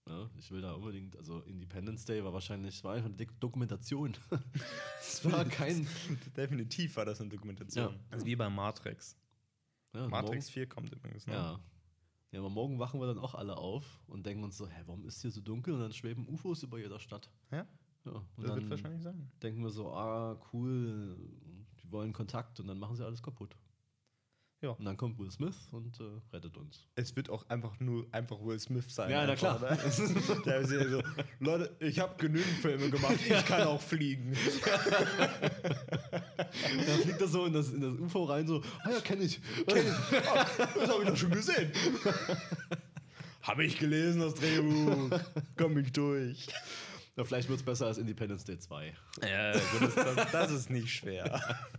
ja, ich will da unbedingt, also Independence Day war wahrscheinlich, war einfach eine Dokumentation. Es war kein, Definitiv war das eine Dokumentation. Ja. Also wie bei Matrix. ja, Matrix 4 kommt übrigens. Ne? Morgen, ja. ja, aber morgen wachen wir dann auch alle auf und denken uns so, hä, warum ist hier so dunkel? Und dann schweben UFOs über jeder Stadt. Ja, Ja, und das dann wird wahrscheinlich sein. denken wir so, ah, cool, die wollen Kontakt und dann machen sie alles kaputt. Ja. Und dann kommt Will Smith und äh, rettet uns. Es wird auch einfach nur einfach Will Smith sein. Ja, na klar. Ne? Der ist ja so, Leute, ich habe genügend Filme gemacht, ich kann auch fliegen. Dann fliegt er so in das, in das UFO rein, so, ah ja, kenn ich. Das habe ich doch schon gesehen. habe ich gelesen, das Drehbuch. Komm ich durch. Ja, vielleicht wird es besser als Independence Day 2. Ja, gut, das, das, das ist nicht schwer.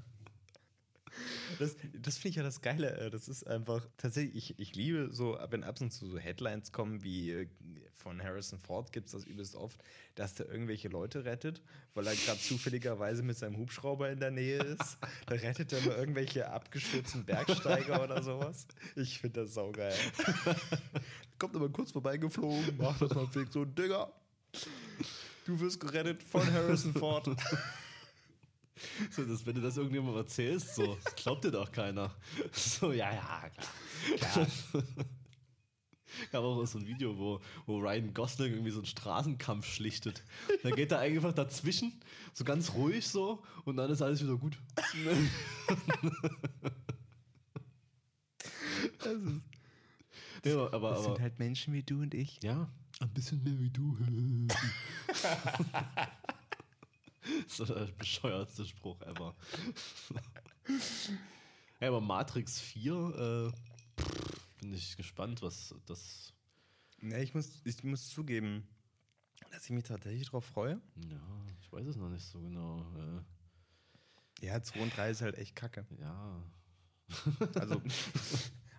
Das, das finde ich ja das Geile. äh, Das ist einfach tatsächlich, ich, ich liebe so, wenn ab und zu so Headlines kommen, wie äh, von Harrison Ford gibt es das übelst oft, dass der irgendwelche Leute rettet, weil er gerade zufälligerweise mit seinem Hubschrauber in der Nähe ist. Da rettet er nur irgendwelche abgestürzten Bergsteiger oder sowas. Ich finde das saugeil. Kommt aber kurz vorbeigeflogen, macht das mal fix so, Digga, du wirst gerettet von Harrison Ford. So, dass, wenn du das irgendjemandem erzählst, so, das glaubt dir doch keiner. So, ja, ja, klar. Gab auch so ein Video, wo, wo Ryan Gosling irgendwie so einen Straßenkampf schlichtet. Da geht er einfach dazwischen, so ganz ruhig so, und dann ist alles wieder gut. Das ist, Ja, aber, Das aber, sind halt Menschen wie du und ich. ja, ein bisschen mehr wie du. so der bescheuertste Spruch ever. ja, aber Matrix 4, äh, bin ich gespannt, was das. Ja, ich muss, ich muss zugeben, dass ich mich tatsächlich darauf freue. Ja, ich weiß es noch nicht so genau. Äh, Ja, 2 und 3 ist halt echt kacke. ja, Also,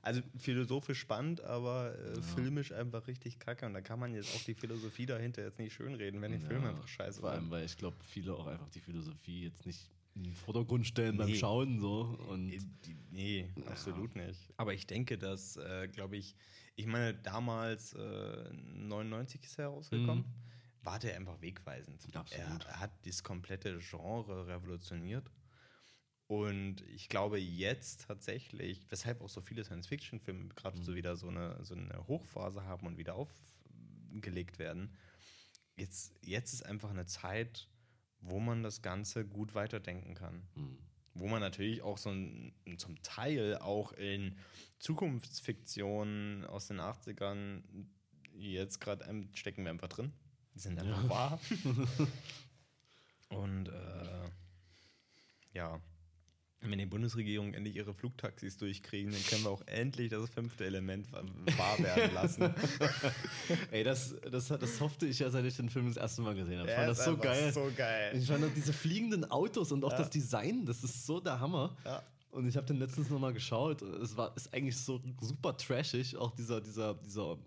also philosophisch spannend, aber äh, filmisch einfach richtig kacke. Und da kann man jetzt auch die Philosophie dahinter jetzt nicht schönreden, wenn die Filme Ja, einfach scheiße Vor allem, weil ich glaube, viele auch einfach die Philosophie jetzt nicht in den Vordergrund stellen beim Nee. Schauen so. Und Äh, die- Nee, absolut nicht. Aber ich denke, dass, äh, glaube ich, ich meine, damals äh, 99 ist er herausgekommen, war der einfach wegweisend. Absolut. Er hat das komplette Genre revolutioniert. Und ich glaube jetzt tatsächlich, weshalb auch so viele Science-Fiction-Filme gerade so wieder so eine, so eine Hochphase haben und wieder aufgelegt werden, jetzt, jetzt ist einfach eine Zeit, wo man das Ganze gut weiterdenken kann. Wo man natürlich auch so ein, zum Teil auch in Zukunftsfiktionen aus den 80ern jetzt gerade stecken wir einfach drin. Die sind einfach wahr. Und äh, ja, wenn die Bundesregierung endlich ihre Flugtaxis durchkriegen, dann können wir auch endlich das fünfte Element wa- wahr werden lassen. ey, das, das, das hoffte ich ja, seit ich den Film das erste Mal gesehen habe. Ich fand ist das so geil. So geil. Ich fand diese fliegenden Autos und auch das Design, das ist so der Hammer. Ja. Und ich habe den letztens nochmal geschaut. Es war ist eigentlich so super trashig, auch dieser, dieser, dieser,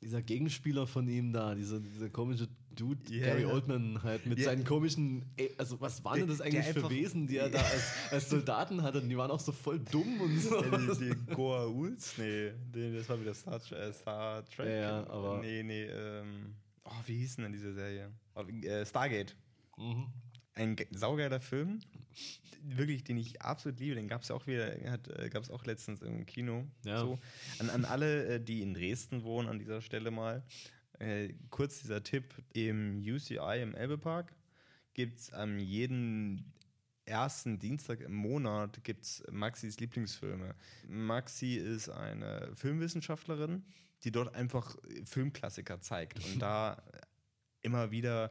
dieser Gegenspieler von ihm da, dieser, dieser komische Dude, Ja, Gary ja. Oldman halt, mit Ja. seinen komischen, also was waren denn das eigentlich für Wesen, die er da als, als Soldaten hatte? Und die waren auch so voll dumm und so. die, die Goa'uls? Nee, die- das war wieder Star, äh, Star Trek. Ja, ja, aber- Nee, nee, ähm. Oh, wie hieß denn diese Serie? Oh, äh, Stargate. Mhm. Ein ge- saugeiler Film. Wirklich, den ich absolut liebe. Den gab es auch wieder, hat, äh, gab es auch letztens im Kino. Ja. So. An, an alle, äh, die in Dresden wohnen, an dieser Stelle mal. Äh, kurz dieser Tipp: Im UCI im Elbepark gibt es am jeden ersten Dienstag im Monat gibt's Maxis Lieblingsfilme. Maxi ist eine Filmwissenschaftlerin, die dort einfach Filmklassiker zeigt und da immer wieder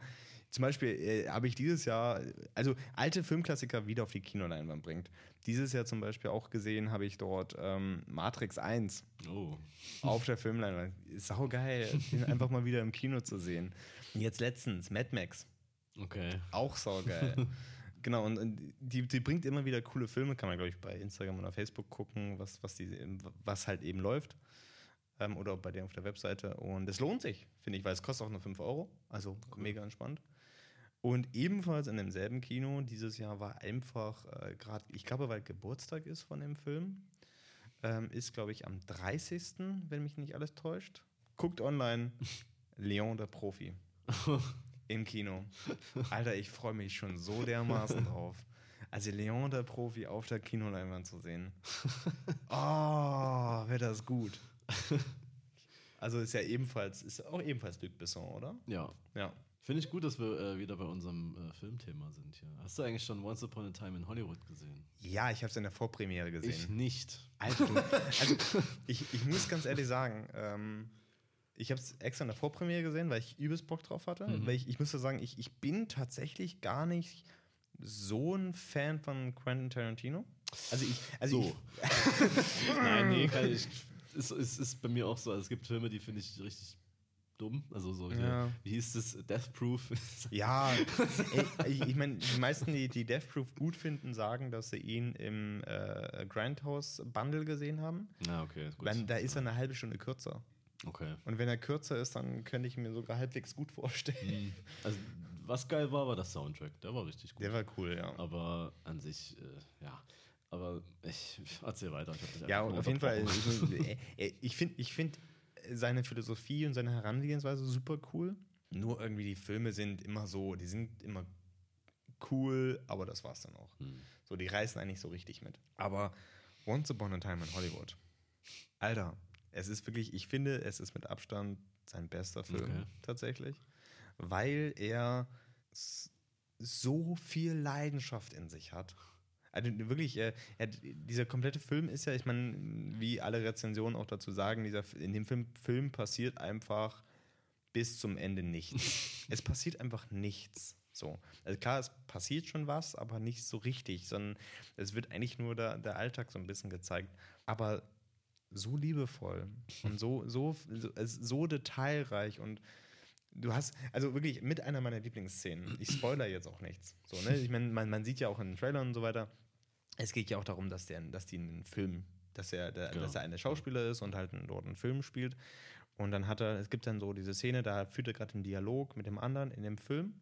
zum Beispiel äh, habe ich dieses Jahr, also alte Filmklassiker wieder auf die Kinoleinwand bringt. Dieses Jahr zum Beispiel auch gesehen habe ich dort ähm, Matrix 1 Oh. auf der Filmleinwand. Sau geil, den einfach mal wieder im Kino zu sehen. Jetzt letztens Mad Max. Okay. Auch saugeil. genau, und, und die, die bringt immer wieder coole Filme, kann man, glaube ich, bei Instagram oder Facebook gucken, was, was, die, was halt eben läuft. Ähm, oder bei der auf der Webseite. Und es lohnt sich, finde ich, weil es kostet auch nur 5 Euro. Also mega entspannt. Und ebenfalls in demselben Kino dieses Jahr war einfach äh, gerade, ich glaube, weil Geburtstag ist von dem Film, ähm, ist, glaube ich, am 30., wenn mich nicht alles täuscht. Guckt online, Leon der Profi. Im Kino. Alter, ich freue mich schon so dermaßen drauf. Also Leon der Profi auf der Kinoleinwand zu sehen. Oh, wäre das gut. Also ist ja ebenfalls, ist auch ebenfalls Luc Besson, oder? Ja. Ja. Finde ich gut, dass wir äh, wieder bei unserem äh, Filmthema sind hier. Hast du eigentlich schon Once Upon a Time in Hollywood gesehen? Ja, ich habe es in der Vorpremiere gesehen. Ich nicht. Alter, du, also ich, ich muss ganz ehrlich sagen, ähm, ich habe es extra in der Vorpremiere gesehen, weil ich übelst Bock drauf hatte. Weil ich, ich muss sagen, ich, ich bin tatsächlich gar nicht so ein Fan von Quentin Tarantino. Also ich, also So. Nein, nee, kann ich. Es ist, ist bei mir auch so. Also es gibt Filme, die finde ich richtig dumm. Also so, hier, Ja. wie hieß das? Death Proof. ja, ey, ich, ich meine, die meisten, die, die Death Proof gut finden, sagen, dass sie ihn im äh, Grindhouse Bundle gesehen haben. Na, okay, gut. Wenn, da ist er eine halbe Stunde kürzer. okay. Und wenn er kürzer ist, dann könnte ich mir sogar halbwegs gut vorstellen. Also, was geil war, war der Soundtrack. Der war richtig gut. Der war cool, ja. Aber an sich, äh, ja. Aber ich erzähl weiter. Ich hab dich Ja, auf jeden Fall. Ich, ich finde ich find seine Philosophie und seine Herangehensweise super cool. Nur irgendwie die Filme sind immer so, die sind immer cool, aber das war's dann auch. Hm. So, die reißen eigentlich so richtig mit. Aber Once Upon a Time in Hollywood. Alter, es ist wirklich, ich finde, es ist mit Abstand sein bester Film Okay. tatsächlich, weil er so viel Leidenschaft in sich hat. Also wirklich, äh, dieser komplette Film ist ja, ich meine, wie alle Rezensionen auch dazu sagen, dieser, in dem Film, Film passiert einfach bis zum Ende nichts. es passiert einfach nichts. So. Also klar, es passiert schon was, aber nicht so richtig, sondern es wird eigentlich nur der, der Alltag so ein bisschen gezeigt. Aber so liebevoll und so, so, so, so detailreich und du hast, also wirklich mit einer meiner Lieblingsszenen. Ich spoiler jetzt auch nichts. So, ne? Ich meine, man, man sieht ja auch in den Trailern und so weiter, es geht ja auch darum, dass, der, dass die einen Film, dass er, der, genau. dass er ein Schauspieler ist und halt dort einen Film spielt. Und dann hat er, es gibt dann so diese Szene, da führt er gerade einen Dialog mit dem anderen in dem Film.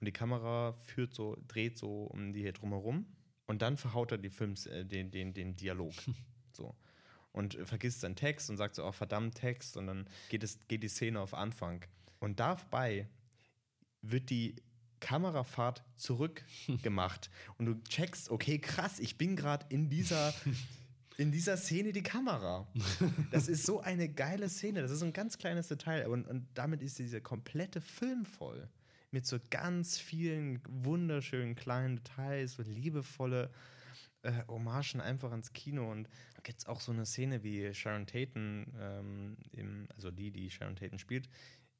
Und die Kamera führt so, dreht so um die hier drumherum. Und dann verhaut er die Films, äh, den, den, den Dialog. so. Und vergisst seinen Text und sagt so, oh, verdammt Text. Und dann geht, es, geht die Szene auf Anfang. Und dabei wird die Kamerafahrt zurückgemacht. und du checkst, okay, krass, ich bin gerade in dieser in dieser Szene die Kamera. Das ist so eine geile Szene. Das ist ein ganz kleines Detail. Und, und damit ist dieser komplette Film voll. Mit so ganz vielen wunderschönen kleinen Details, so liebevolle äh, Hommagen einfach ans Kino. Und da gibt es auch so eine Szene, wie Sharon Tatum, ähm, im, also die, die Sharon Tatum spielt,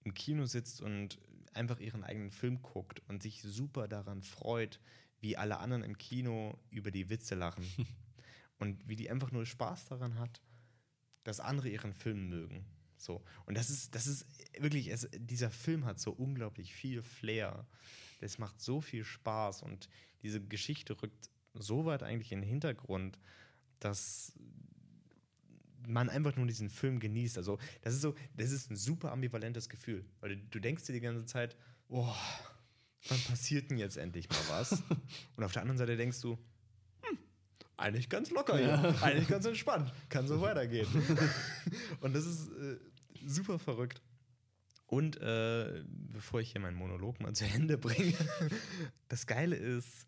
im Kino sitzt und einfach ihren eigenen Film guckt und sich super daran freut, wie alle anderen im Kino über die Witze lachen. und wie die einfach nur Spaß daran hat, dass andere ihren Film mögen. So. Und das ist, das ist wirklich, es, dieser Film hat so unglaublich viel Flair. Das macht so viel Spaß und diese Geschichte rückt so weit eigentlich in den Hintergrund, dass man einfach nur diesen Film genießt. Also, das ist so, das ist ein super ambivalentes Gefühl. Weil du, denkst dir die ganze Zeit, oh, wann passiert denn jetzt endlich mal was? und auf der anderen Seite denkst du, hm, eigentlich ganz locker hier, ja. eigentlich ganz entspannt, kann so weitergehen. und das ist äh, super verrückt. Und äh, bevor ich hier meinen Monolog mal zu Ende bringe, das Geile ist,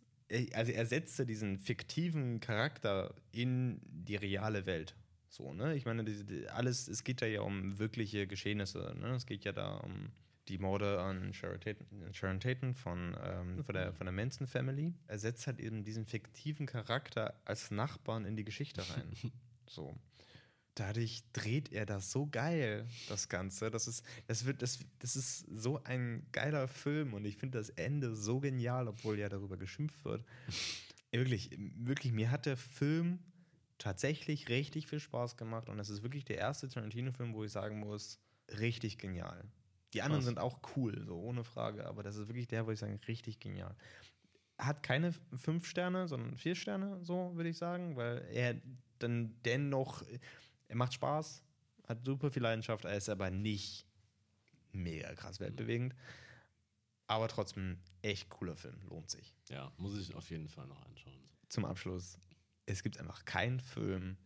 also er setzte diesen fiktiven Charakter in die reale Welt. So, ne? Ich meine, alles, es geht ja um wirkliche Geschehnisse. Ne? Es geht ja da um die Morde an Sharon Tatum, Sharon Tatum von, ähm, von, der, von der Manson Family. Er setzt halt eben diesen fiktiven Charakter als Nachbarn in die Geschichte rein. so. Dadurch dreht er das so geil, das Ganze. Das ist, das wird, das, das ist so ein geiler Film und ich finde das Ende so genial, obwohl ja darüber geschimpft wird. wirklich, wirklich, mir hat der Film tatsächlich richtig viel Spaß gemacht und es ist wirklich der erste Tarantino-Film, wo ich sagen muss, richtig genial. Die anderen Krass. sind auch cool, so ohne Frage, aber das ist wirklich der, wo ich sagen, richtig genial. Hat keine fünf Sterne, sondern vier Sterne, so würde ich sagen, weil er dann dennoch, er macht Spaß, hat super viel Leidenschaft, er ist aber nicht mega krass weltbewegend. Aber trotzdem echt cooler Film, lohnt sich. Ja, muss ich auf jeden Fall noch anschauen. Zum Abschluss, es gibt einfach keinen Film,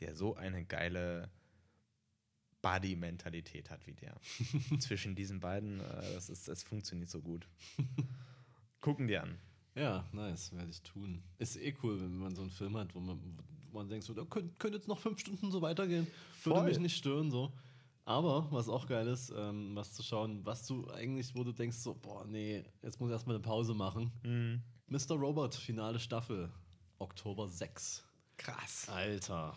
der so eine geile Body-Mentalität hat wie der. Zwischen diesen beiden, äh, das, ist, das funktioniert so gut. Gucken die an. Ja, nice, werde ich tun. Ist eh cool, wenn man so einen Film hat, wo man, wo man denkt, so, da könnte könnt jetzt noch fünf Stunden so weitergehen. Würde Voll. mich nicht stören, so. Aber was auch geil ist, ähm, was zu schauen, was du eigentlich, wo du denkst, so, boah, nee, jetzt muss ich erstmal eine Pause machen. Mhm. Mr. Robot, finale Staffel. Oktober 6. Krass. Alter.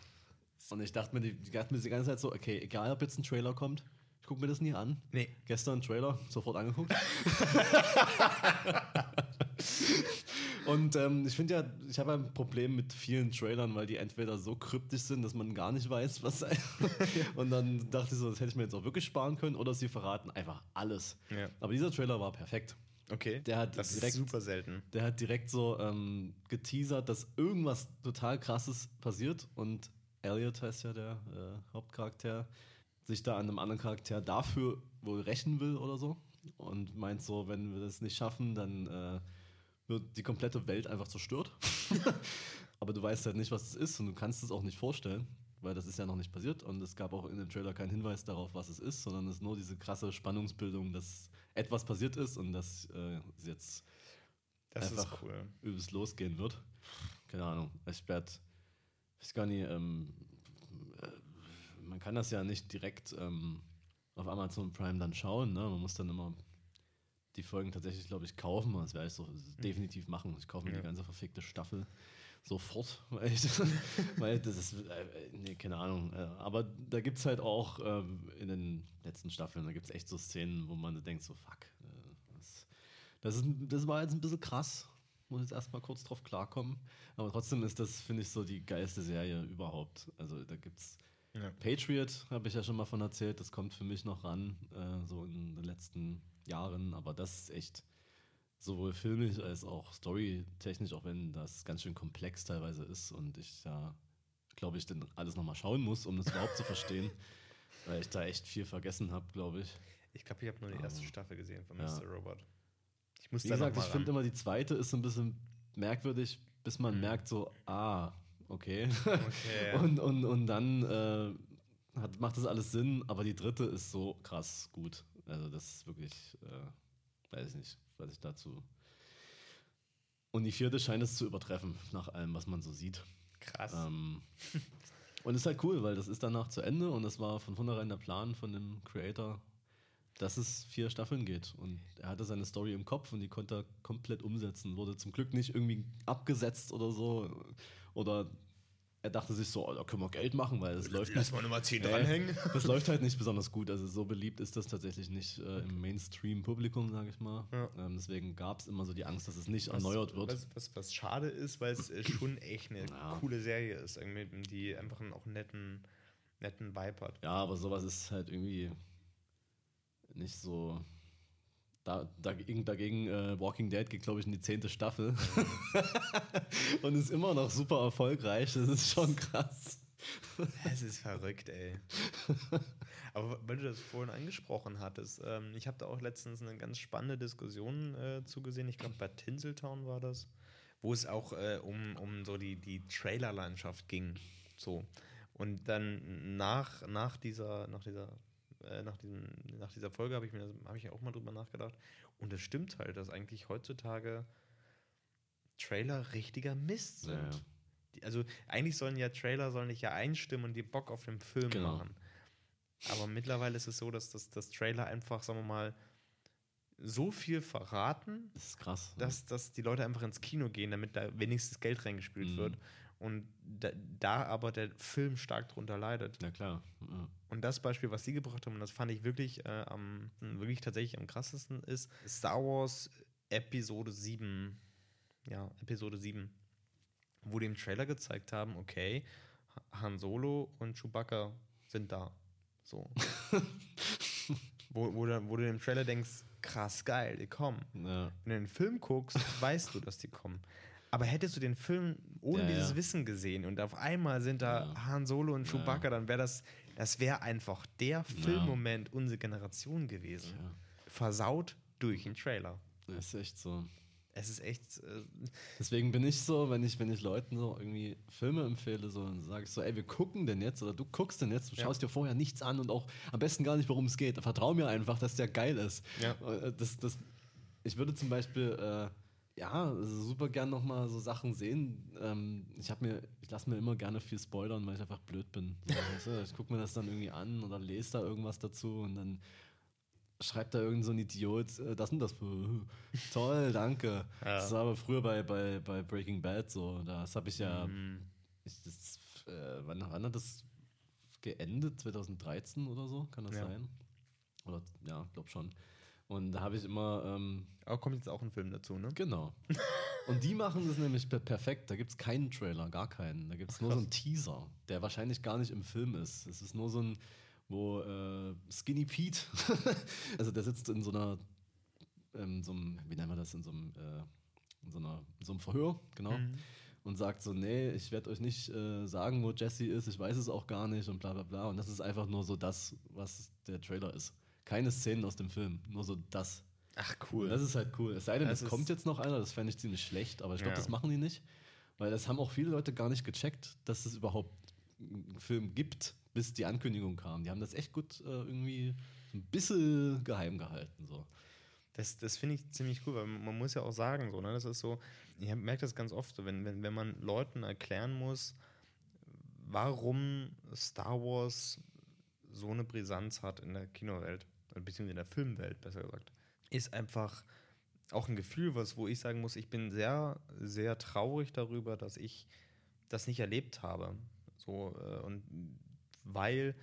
Und ich dachte mir, die, die, dachte mir die ganze Zeit so, okay, egal ob jetzt ein Trailer kommt, ich gucke mir das nie an. Nee. Gestern Trailer, sofort angeguckt. Und ähm, ich finde ja, ich habe ein Problem mit vielen Trailern, weil die entweder so kryptisch sind, dass man gar nicht weiß, was. und dann dachte ich so, das hätte ich mir jetzt auch wirklich sparen können, oder sie verraten einfach alles. Ja. Aber dieser Trailer war perfekt. Okay. Der hat das direkt, ist super selten. Der hat direkt so ähm, geteasert, dass irgendwas total krasses passiert und Elliot heißt ja der äh, Hauptcharakter, sich da an einem anderen Charakter dafür wohl rächen will oder so und meint so, wenn wir das nicht schaffen, dann äh, wird die komplette Welt einfach zerstört. Aber du weißt halt nicht, was es ist und du kannst es auch nicht vorstellen, weil das ist ja noch nicht passiert und es gab auch in dem Trailer keinen Hinweis darauf, was es ist, sondern es ist nur diese krasse Spannungsbildung, dass etwas passiert ist und dass äh, es jetzt das einfach cool. übelst losgehen wird. Keine Ahnung. Ich werde, ich gar nicht, ähm, äh, man kann das ja nicht direkt ähm, auf Amazon Prime dann schauen. Ne? Man muss dann immer die Folgen tatsächlich, glaube ich, kaufen. Das werde ich so mhm. definitiv machen. Ich kaufe mir ja. die ganze verfickte Staffel. Sofort, weil, ich, weil das ist, äh, nee, keine Ahnung. Aber da gibt es halt auch ähm, in den letzten Staffeln, da gibt es echt so Szenen, wo man denkt, so fuck, äh, das, das, ist, das war jetzt ein bisschen krass. Muss jetzt erstmal kurz drauf klarkommen. Aber trotzdem ist das, finde ich, so die geilste Serie überhaupt. Also da gibt's Ja. Patriot, habe ich ja schon mal von erzählt, das kommt für mich noch ran, äh, so in den letzten Jahren. Aber das ist echt sowohl filmisch als auch storytechnisch, auch wenn das ganz schön komplex teilweise ist und ich da, glaube ich, dann alles nochmal schauen muss, um das überhaupt zu verstehen, weil ich da echt viel vergessen habe, glaube ich. Ich glaube, ich habe nur die erste Ähm, Staffel gesehen von ja. Mr. Robot. Ich muss Wie gesagt, ich finde immer, die zweite ist so ein bisschen merkwürdig, bis man Mhm. merkt, so, ah, okay. Okay. und, und, und dann äh, hat, macht das alles Sinn, aber die dritte ist so krass gut. Also, das ist wirklich, äh, weiß ich nicht, was ich dazu. Und die vierte scheint es zu übertreffen, nach allem, was man so sieht. Krass. Ähm, und ist halt cool, weil das ist danach zu Ende und das war von vornherein der Plan von dem Creator, dass es vier Staffeln geht. Und er hatte seine Story im Kopf und die konnte er komplett umsetzen. Wurde zum Glück nicht irgendwie abgesetzt oder so. Oder er dachte sich so, oh, da können wir Geld machen, weil es läuft Lass nicht. mal Nummer 10 Äh, dranhängen. Das läuft halt nicht besonders gut. Also so beliebt ist das tatsächlich nicht äh, im Mainstream-Publikum, sage ich mal. Ja. Ähm, deswegen gab es immer so die Angst, dass es nicht erneuert wird. Was, was, was schade ist, weil es äh, schon echt eine Ja. coole Serie ist, die einfach einen, auch netten, netten Vibe hat. Ja, aber sowas ist halt irgendwie nicht so. Da, dagegen dagegen äh, Walking Dead geht, glaube ich, in die zehnte Staffel. Und ist immer noch super erfolgreich. Das ist schon krass. Es ist verrückt, ey. Aber weil du das vorhin angesprochen hattest, ähm, ich habe da auch letztens eine ganz spannende Diskussion äh, zugesehen. Ich glaube, bei Tinseltown war das, wo es auch äh, um, um so die, die Trailerlandschaft ging. So. Und dann nach, nach dieser, nach dieser, äh, nach diesem, nach dieser Folge habe ich mir habe ich auch mal drüber nachgedacht. Und es stimmt halt, dass eigentlich heutzutage Trailer richtiger Mist sind. Ja, ja. Die, also eigentlich sollen ja Trailer sollen dich ja einstimmen und dir Bock auf den Film Genau. machen. Aber mittlerweile ist es so, dass das, das Trailer einfach, sagen wir mal, so viel verraten, Das ist krass. dass, dass die Leute einfach ins Kino gehen, damit da wenigstens Geld reingespielt Mhm. wird. Und da, da aber der Film stark drunter leidet. ja, klar. Ja. Und das Beispiel, was sie gebracht haben, und das fand ich wirklich, äh, am, wirklich tatsächlich am krassesten, ist Star Wars Episode 7. Ja, Episode 7. Wo die im Trailer gezeigt haben, okay, Han Solo und Chewbacca sind da. So. wo, wo, du, wo du im Trailer denkst, krass geil, die kommen. Ja. Wenn du den Film guckst, weißt du, dass die kommen. Aber hättest du den Film ohne Ja, dieses ja. Wissen gesehen und auf einmal sind da Ja. Han Solo und. Chewbacca, dann wäre das, das wäre einfach der Filmmoment unserer Generation gewesen. Versaut durch den Trailer. das ist echt so. Es ist echt. Äh, Deswegen bin ich so, wenn ich, wenn ich Leuten so irgendwie Filme empfehle, so, dann sage ich so, ey, wir gucken den jetzt oder du guckst den jetzt, du Ja. schaust dir vorher nichts an und auch am besten gar nicht, worum es geht. Vertrau mir einfach, dass der geil ist. Ja. Äh, Das, das, ich würde zum Beispiel, äh, ja, also super gern nochmal so Sachen sehen. Ähm, ich habe mir, ich lasse mir immer gerne viel spoilern, weil ich einfach blöd bin. So, weißt du, ich gucke mir das dann irgendwie an oder lese da irgendwas dazu und dann schreibt da irgend so ein Idiot, äh, das und das. Toll, danke. Ja. Das war aber früher bei, bei, bei Breaking Bad so. Das habe ich ja. mm, Ich, das, äh, wann, wann hat das geendet? 2013 oder so? Kann das Ja. sein? Oder ja, glaub schon. Und da habe ich immer, ähm, aber kommt jetzt auch ein Film dazu, ne? genau. Und die machen das nämlich per perfekt. Da gibt es keinen Trailer, gar keinen. Da gibt es nur so einen Teaser, der wahrscheinlich gar nicht im Film ist. Es ist nur so ein, wo äh, Skinny Pete, also der sitzt in so einer, in so einem, wie nennen wir das, in so einem, äh, in so, einer, in so einem Verhör, genau Mhm. und sagt so, nee, ich werde euch nicht äh, sagen, wo Jesse ist, ich weiß es auch gar nicht und bla bla bla. Und das ist einfach nur so das, was der Trailer ist. Keine Szenen aus dem Film, nur so das. Ach, Und das ist halt cool. Es sei denn, es kommt jetzt noch einer, das fände ich ziemlich schlecht, aber ich glaube, Ja. das machen die nicht. Weil das haben auch viele Leute gar nicht gecheckt, dass es überhaupt einen Film gibt, bis die Ankündigung kam. Die haben das echt gut äh, irgendwie ein bisschen geheim gehalten. So. Das, das finde ich ziemlich cool, weil man muss ja auch sagen, so, ne, das ist so, ich merke das ganz oft, so, wenn, wenn, wenn man Leuten erklären muss, warum Star Wars so eine Brisanz hat in der Kinowelt, beziehungsweise in der Filmwelt, besser gesagt, ist einfach auch ein Gefühl, was, wo ich sagen muss, ich bin sehr, sehr traurig darüber, dass ich das nicht erlebt habe. So, äh, und weil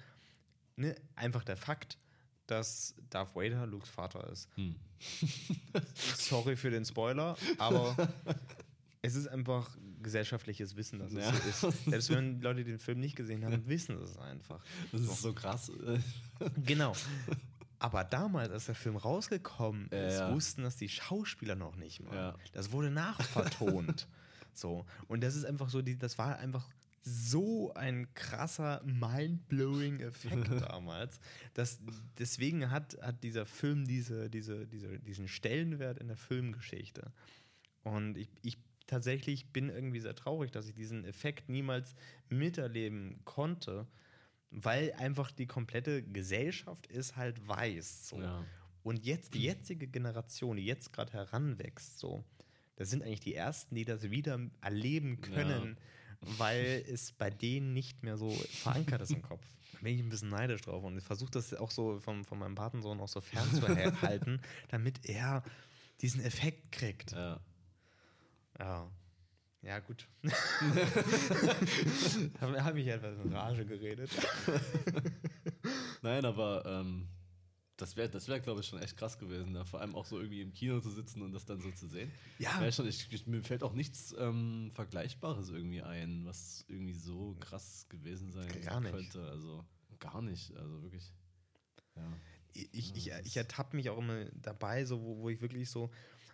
ne, einfach der Fakt, dass Darth Vader Lukes Vater ist. Hm. Sorry für den Spoiler, aber es ist einfach gesellschaftliches Wissen, dass Ja. es so ist. Selbst wenn Leute den Film nicht gesehen haben, wissen es einfach. Das ist so krass. Genau. Aber damals, als der Film rausgekommen Ja, ist, ja. wussten das die Schauspieler noch nicht mal. Ja. Das wurde nachvertont. so. Und das ist einfach so, die, das war einfach so ein krasser, mind-blowing Effekt damals. Dass, deswegen hat, hat dieser Film diese, diese, diese, diesen Stellenwert in der Filmgeschichte. Und ich, ich tatsächlich bin irgendwie sehr traurig, dass ich diesen Effekt niemals miterleben konnte, weil einfach die komplette Gesellschaft ist halt weiß. So. Ja. Und jetzt die jetzige Generation, die jetzt gerade heranwächst, so, das sind eigentlich die ersten, die das wieder erleben können, weil es bei denen nicht mehr so verankert ist im Kopf. Da bin ich ein bisschen neidisch drauf und ich versuche das auch so von, von meinem Patensohn auch so fernzuhalten, damit er diesen Effekt kriegt. ja. Ja. Ja, gut. Habe hab ich etwas in Rage geredet. Nein, aber ähm, das wäre, das wär, glaube ich, schon echt krass gewesen. Da. Vor allem auch so irgendwie im Kino zu sitzen und das dann so zu sehen. Ja. Wär schon, ich, mir fällt auch nichts ähm, Vergleichbares irgendwie ein, was irgendwie so krass gewesen sein Gar nicht. könnte. Also gar nicht. Also wirklich. Ja. Ich, ich, ich ertappe mich auch immer dabei, so, wo, wo ich wirklich so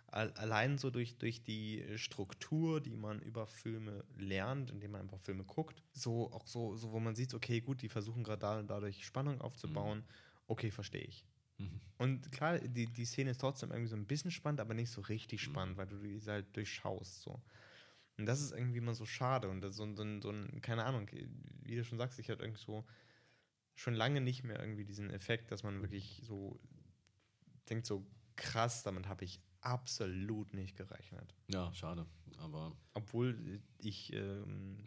al- allein so durch, durch die Struktur, die man über Filme lernt, indem man einfach Filme guckt, so auch so, so wo man sieht, okay, gut, die versuchen gerade da, dadurch Spannung aufzubauen, okay, verstehe ich. Mhm. Und klar, die, die Szene ist trotzdem irgendwie so ein bisschen spannend, aber nicht so richtig spannend, weil du diese halt durchschaust. So. Und das ist irgendwie immer so schade. Und so, so, so ein, keine Ahnung, wie du schon sagst, ich hatte irgendwie so schon lange nicht mehr irgendwie diesen Effekt, dass man wirklich so denkt, so krass, damit habe ich absolut nicht gerechnet. ja, schade. Aber Obwohl ich ähm,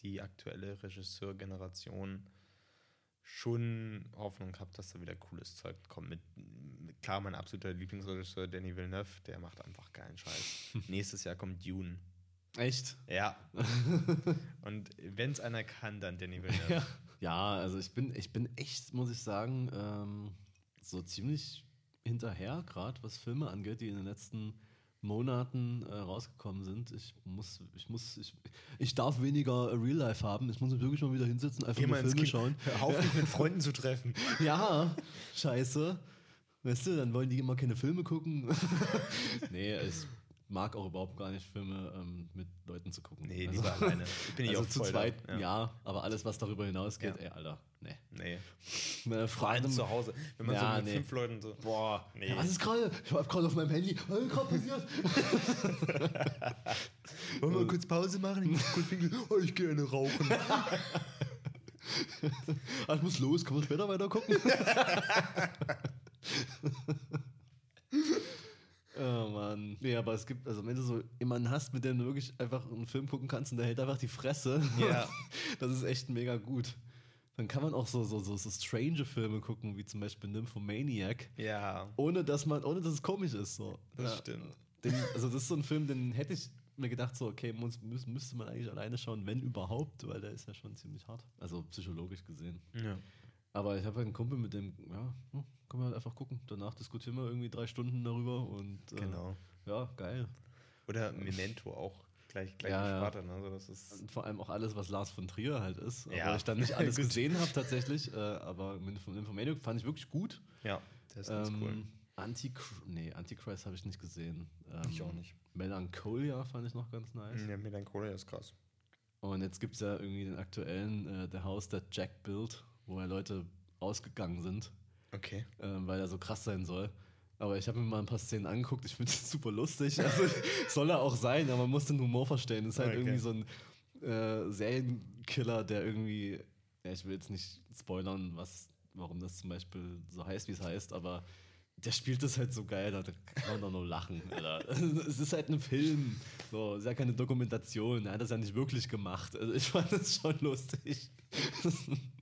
die aktuelle Regisseurgeneration schon Hoffnung habe, dass da wieder cooles Zeug kommt. Mit, klar, mein absoluter Lieblingsregisseur Danny Villeneuve, der macht einfach geilen Scheiß. Nächstes Jahr kommt Dune. echt? Ja. Und wenn es einer kann, dann Danny Villeneuve. Ja. Ja, also ich bin, ich bin echt, muss ich sagen, ähm, so ziemlich hinterher, gerade was Filme angeht, die in den letzten Monaten äh, rausgekommen sind. Ich muss, ich muss, ich, ich darf weniger Real Life haben. Ich muss mich wirklich mal wieder hinsetzen, einfach Geh mal Filme Kino. schauen. Hör auf, mich mit Freunden zu treffen. Ja, scheiße. Weißt du, dann wollen die immer keine Filme gucken. nee, ich mag auch überhaupt gar nicht Filme ähm, mit Leuten zu gucken. Nee, Also- lieber alleine. Ich bin ich also auch zu voll zweit, da. ja. aber alles, was darüber hinausgeht, Ja. ey, Alter, nee. Nee. Meine Vor allem Freunde, zu Hause. Wenn man Ja, so mit nee. fünf Leuten so. boah, Nee. ja, was ist gerade? Ich hab gerade auf meinem Handy, was ist gerade passiert? Wollen wir kurz Pause machen? Ich muss kurz pinkeln. Oh, ich gehe eine rauchen. Ah, ich muss los, können wir später weiter gucken? Oh Mann. Nee, aber es gibt, also wenn du so jemanden hast, mit dem du wirklich einfach einen Film gucken kannst und der hält einfach die Fresse, Ja. das ist echt mega gut. Dann kann man auch so, so, so, so strange Filme gucken, wie zum Beispiel Nymphomaniac, Ja. ohne dass man, ohne dass es komisch ist. So. Das stimmt. Den, also das ist so ein Film, den hätte ich mir gedacht, so, okay, muss, müsste man eigentlich alleine schauen, wenn überhaupt, weil der ist ja schon ziemlich hart. Also psychologisch gesehen. Ja. Aber ich habe halt einen Kumpel, mit dem, ja, hm, können wir halt einfach gucken. Danach diskutieren wir irgendwie drei Stunden darüber und äh, Genau. ja, geil. Oder Memento auch gleich, gleich Ja, ja. Ne? Also das ist. Und vor allem auch alles, was Lars von Trier halt ist. Ja. Obwohl ich dann nicht alles gesehen habe tatsächlich. Äh, aber Nymph- Nymphomaniac fand ich wirklich gut. Ja, der ist ganz cool. Ähm, Anti nee, Antichrist habe ich nicht gesehen. Ähm, Ich auch nicht. Melancholia fand ich noch ganz nice. Ja, Melancholia ist krass. Und jetzt gibt es ja irgendwie den aktuellen äh, The House That Jack Built, wo ja Leute ausgegangen sind, Okay. ähm, weil er so krass sein soll. Aber ich habe mir mal ein paar Szenen angeguckt, ich finde es super lustig. Also soll er auch sein, aber man muss den Humor verstehen. Das ist halt Okay. irgendwie so ein äh, Serienkiller, der irgendwie, ja, ich will jetzt nicht spoilern, was, warum das zum Beispiel so heißt, wie es heißt, aber der spielt das halt so geil, da kann man doch nur lachen. Alter. Es ist halt ein Film, so, es ist ja keine Dokumentation, er hat das ja nicht wirklich gemacht. Also ich fand das schon lustig.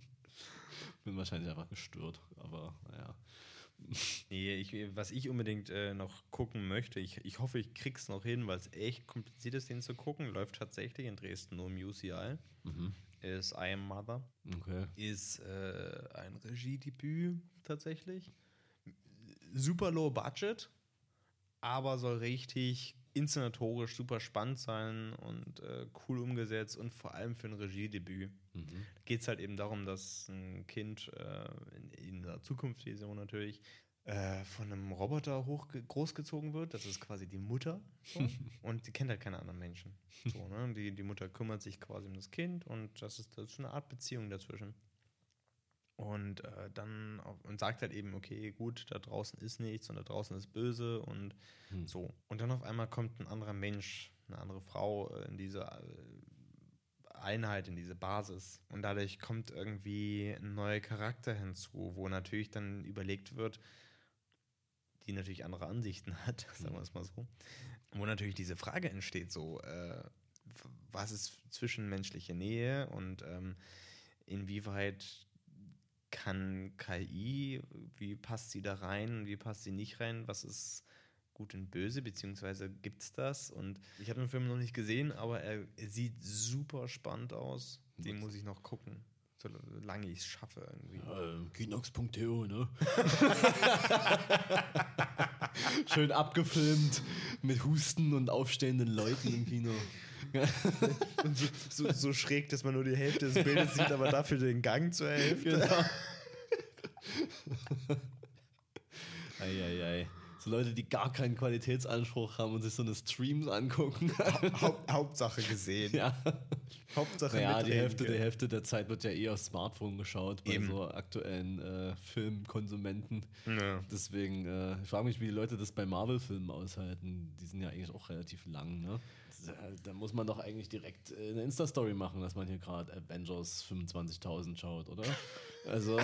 Bin wahrscheinlich einfach gestört, aber naja. Nee, ich, was ich unbedingt äh, noch gucken möchte, ich, ich hoffe, ich krieg's noch hin, weil es echt kompliziert ist, den zu gucken. Läuft tatsächlich in Dresden nur im UCI. Mhm. Ist I Am Mother. Okay. Ist äh, ein Regiedebüt tatsächlich. Super low budget, aber soll richtig inszenatorisch super spannend sein und äh, cool umgesetzt und vor allem für ein Regiedebüt. Mhm. Geht es halt eben darum, dass ein Kind äh, in, in der Zukunftsvision natürlich äh, von einem Roboter hoch großgezogen wird. Das ist quasi die Mutter. So. und die kennt halt keine anderen Menschen. So, ne? die, die Mutter kümmert sich quasi um das Kind und das ist, das ist eine Art Beziehung dazwischen. Und äh, dann und sagt halt eben, okay, gut, da draußen ist nichts und da draußen ist böse und Hm. so. Und dann auf einmal kommt ein anderer Mensch, eine andere Frau äh, in diese äh, Einheit, in diese Basis. Und dadurch kommt irgendwie ein neuer Charakter hinzu, wo natürlich dann überlegt wird, die natürlich andere Ansichten hat, sagen wir es mal so. Wo natürlich diese Frage entsteht, so, äh, was ist zwischenmenschliche Nähe und ähm, inwieweit kann KI, wie passt sie da rein, wie passt sie nicht rein, was ist gut und böse, beziehungsweise gibt es das? Und ich habe den Film noch nicht gesehen, aber er, er sieht super spannend aus. Den muss ich noch gucken, solange ich es schaffe irgendwie. Ähm, Kinox.to, ne? Schön abgefilmt mit Husten und aufstehenden Leuten im Kino. Und so, so, so schräg, dass man nur die Hälfte des Bildes sieht, aber dafür den Gang zur Hälfte. Genau. Eieiei. So Leute, die gar keinen Qualitätsanspruch haben und sich so eine Streams angucken. Haupt, Hauptsache gesehen. ja. Hauptsache Naja, die Hälfte, die können. Hälfte der Zeit wird ja eh aufs Smartphone geschaut bei Eben. so aktuellen äh, Filmkonsumenten. Ja. Deswegen, äh, ich frage mich, wie die Leute das bei Marvel-Filmen aushalten. Die sind ja eigentlich auch relativ lang, ne? Da, da muss man doch eigentlich direkt äh, eine Insta-Story machen, dass man hier gerade Avengers 25.000 schaut, oder? Also,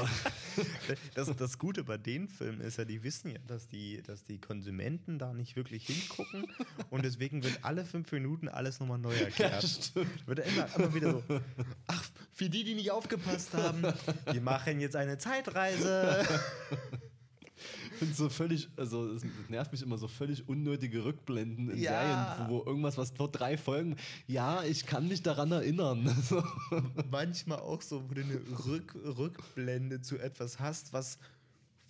Das, das Gute bei den Filmen ist ja, die wissen ja, dass die, dass die Konsumenten da nicht wirklich hingucken und deswegen wird alle fünf Minuten alles nochmal neu erklärt. stimmt. Wird immer, immer wieder so, ach, für die, die nicht aufgepasst haben, wir machen jetzt eine Zeitreise. Ich finde so völlig, also es nervt mich immer so völlig unnötige Rückblenden in Ja. Serien, wo irgendwas, was vor drei Folgen, ja, ich kann mich daran erinnern. Manchmal auch so, wo du eine Rück, Rückblende zu etwas hast, was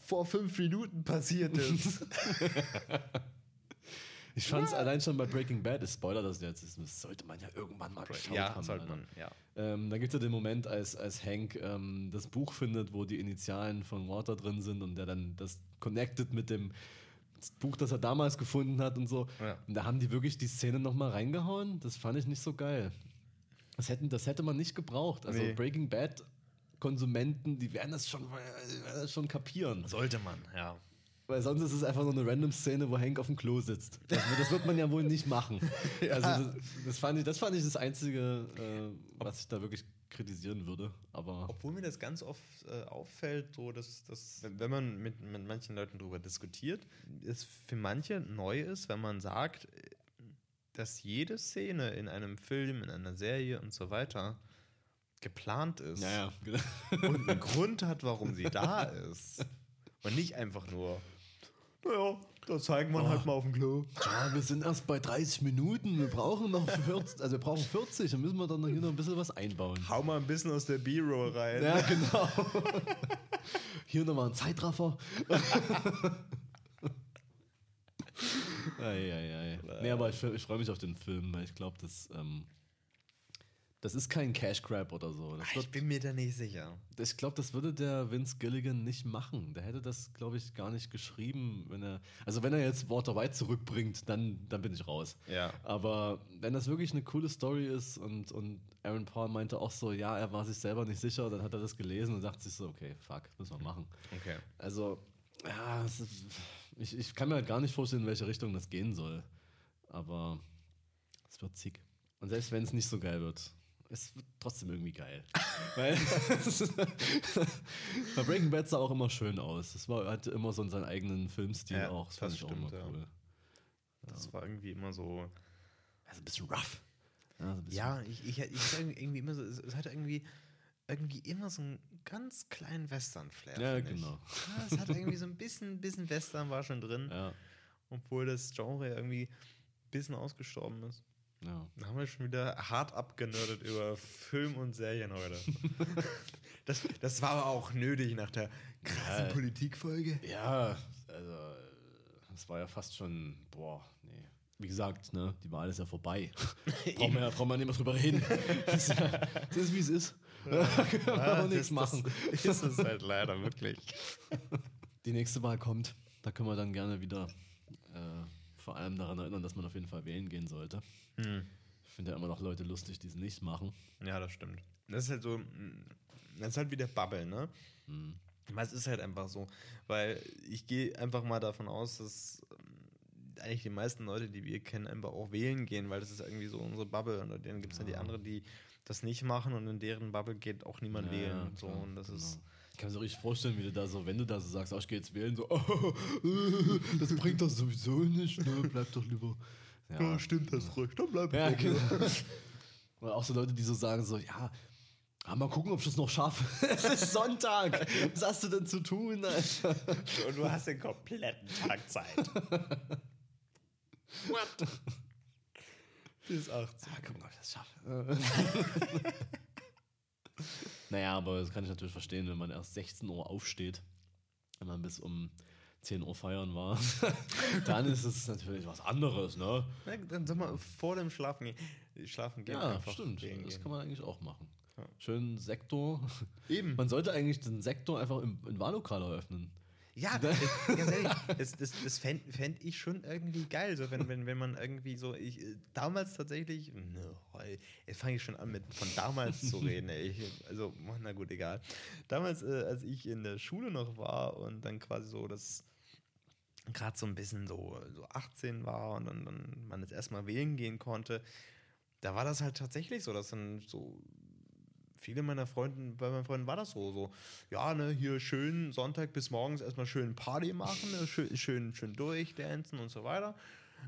vor fünf Minuten passiert ist. Ich fand es allein schon bei Breaking Bad, ich spoiler das jetzt, das sollte man ja irgendwann mal geschaut ja, haben. sollte Alter. man, ja. Ähm, da gibt es ja den Moment, als, als Hank ähm, das Buch findet, wo die Initialen von Walter drin sind und der dann das connected mit dem Buch, das er damals gefunden hat und so. Ja. Und da haben die wirklich die Szene nochmal reingehauen. Das fand ich nicht so geil. Das, hätten, das hätte man nicht gebraucht. Also Nee. Breaking Bad Konsumenten, die werden das schon, die werden das schon kapieren. Sollte man, ja. Weil sonst ist es einfach nur eine random Szene, wo Hank auf dem Klo sitzt. Das, das wird man ja wohl nicht machen. Also das, das, fand ich, das fand ich das Einzige, äh, was ich da wirklich kritisieren würde. Aber Obwohl mir das ganz oft äh, auffällt, so dass, dass wenn- man mit, mit manchen Leuten darüber diskutiert, es für manche neu ist, wenn man sagt, dass jede Szene in einem Film, in einer Serie und so weiter geplant ist ja, ja, genau. und einen Grund hat, warum sie da ist. Und nicht einfach nur, naja, da zeigen wir Oh. halt mal auf dem Klo. Ja, wir sind erst bei 30 Minuten. Wir brauchen noch 40, also wir brauchen 40. Dann müssen wir dann hier noch ein bisschen was einbauen. Hau mal ein bisschen aus der B-Roll rein. Ja, genau. Hier nochmal ein Zeitraffer. Eieiei. Nee, aber ich, ich freue mich auf den Film, weil ich glaube, das, ähm, das ist kein Cash Grab oder so. Das Ich wird, bin mir da nicht sicher. ich glaube, das würde der Vince Gilligan nicht machen. Der hätte das, glaube ich, gar nicht geschrieben, wenn er. Also wenn er jetzt Walter White zurückbringt, dann, dann bin ich raus. Ja. Aber wenn das wirklich eine coole Story ist und, und Aaron Paul meinte auch so, ja, er war sich selber nicht sicher, dann hat er das gelesen und dachte sich so, okay, fuck, müssen wir machen. Okay. Also, ja, ist, ich, ich kann mir halt gar nicht vorstellen, in welche Richtung das gehen soll. Aber es wird zick. Und selbst wenn es nicht so geil wird, es wird trotzdem irgendwie geil. Weil bei Breaking Bad sah auch immer schön aus. Es war, hatte immer so seinen eigenen Filmstil Ja, auch. Das fand das ich auch stimmt, immer ja. cool. Das war irgendwie immer so. Also ein bisschen rough. Ja, so bisschen Ja, ich, ich, ich irgendwie immer so, es, hat irgendwie, irgendwie immer so einen ganz kleinen Western-Flair. Ja, genau. Ja, es hat irgendwie so ein bisschen, bisschen Western war schon drin, Ja, obwohl das Genre irgendwie ein bisschen ausgestorben ist. Ja. Da haben wir schon wieder hart abgenördet über Film und Serien heute. das, das war aber auch nötig nach der krassen Ja. Politikfolge. Ja, also, das war ja fast schon, boah, nee. Wie gesagt, ne, die Wahl ist ja vorbei. brauchen, wir, ja- brauchen wir nicht mehr drüber reden. Das ist, ja, das ist wie es ist. da können wir auch nichts machen. Das ist es halt leider wirklich. Die nächste Wahl kommt. Da können wir dann gerne wieder vor allem daran erinnern, dass man auf jeden Fall wählen gehen sollte. Hm. Ich finde ja immer noch Leute lustig, die es nicht machen. Ja, das stimmt. Das ist halt so, das ist halt wie der Bubble, ne? Hm. Aber es ist halt einfach so, weil ich gehe einfach mal davon aus, dass ähm, eigentlich die meisten Leute, die wir kennen, einfach auch wählen gehen, weil das ist irgendwie so unsere Bubble und dann gibt es ja. die anderen, die das nicht machen und in deren Bubble geht auch niemand Ja, wählen. ja, so, klar, und das genau. ist Ich kann mir so richtig vorstellen, wie du da so, wenn du da so sagst, oh, ich gehe jetzt wählen, so, das bringt doch sowieso nicht, ne? Bleib doch lieber. Ja, stimmt das ruhig, dann bleib Ja, genau. Oder auch so Leute, die so sagen, so, ja, mal gucken, ob ich das noch schaffe. es ist Sonntag. Was hast du denn zu tun, Alter? Und du hast den kompletten Tag Zeit. What? Bis 18. Ja, gucken, ob ich das schaffe. Naja, aber das kann ich natürlich verstehen, wenn man erst 16 Uhr aufsteht, wenn man bis um 10 Uhr feiern war, dann ist es natürlich was anderes, ne? Na, Dann soll man vor dem Schlafen gehen. Schlafen gehen Ja, stimmt. wählen Das gehen. kann man eigentlich auch machen. Ja. Schön Sektor. Eben. Man sollte eigentlich den Sektor einfach im, im Wahllokal eröffnen. Ja, das, ganz ehrlich, das, das, das fände fänd ich schon irgendwie geil, so wenn, wenn, wenn man irgendwie so, ich, äh, damals tatsächlich, ne, jetzt fange ich schon an mit von damals zu reden, ey. Ich, also, na gut, egal. Damals, äh, als ich in der Schule noch war und dann quasi so das gerade so ein bisschen so, so 18 war und dann, dann man jetzt erstmal wählen gehen konnte, da war das halt tatsächlich so, dass dann so viele meiner Freunden, bei meinen Freunden war das so, so, ja, ne, hier schön Sonntag bis morgens erstmal schön Party machen, ne, schön, schön, schön durchdancen und so weiter.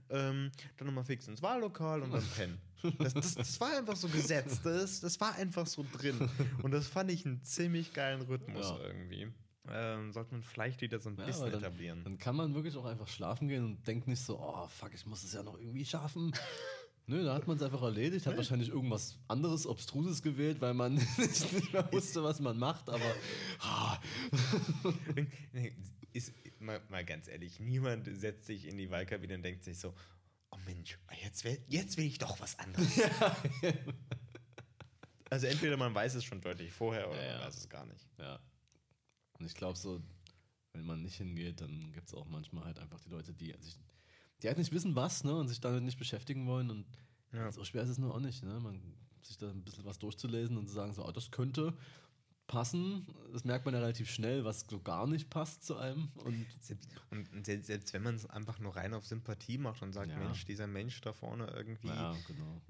Ähm, dann nochmal fix ins Wahllokal und dann pennen. Das, das, das war einfach so gesetzt, das, das war einfach so drin. Und das fand ich einen ziemlich geilen Rhythmus Ja. irgendwie. Ähm, sollte man vielleicht wieder so ein Ja, bisschen dann, etablieren. Dann kann man wirklich auch einfach schlafen gehen und denkt nicht so, oh fuck, ich muss es ja noch irgendwie schaffen. Nö, da hat man es einfach erledigt, hat wahrscheinlich irgendwas anderes, Obstruses gewählt, weil man nicht mehr wusste, was man macht, aber ist, mal, mal ganz ehrlich, niemand setzt sich in die Wahlkabine und denkt sich so, oh Mensch, jetzt will, jetzt will ich doch was anderes. also entweder man weiß es schon deutlich vorher oder Ja, ja. man weiß es gar nicht. ja. Und ich glaube so, wenn man nicht hingeht, dann gibt es auch manchmal halt einfach die Leute, die sich, die halt nicht wissen, was, ne, und sich damit nicht beschäftigen wollen und Ja. so schwer ist es nur auch nicht, ne, man sich da ein bisschen was durchzulesen und zu sagen so, oh, das könnte passen, das merkt man ja relativ schnell, was so gar nicht passt zu einem und Selbst, und selbst, selbst wenn man es einfach nur rein auf Sympathie macht und sagt, Ja. Mensch, dieser Mensch da vorne irgendwie ja, genau.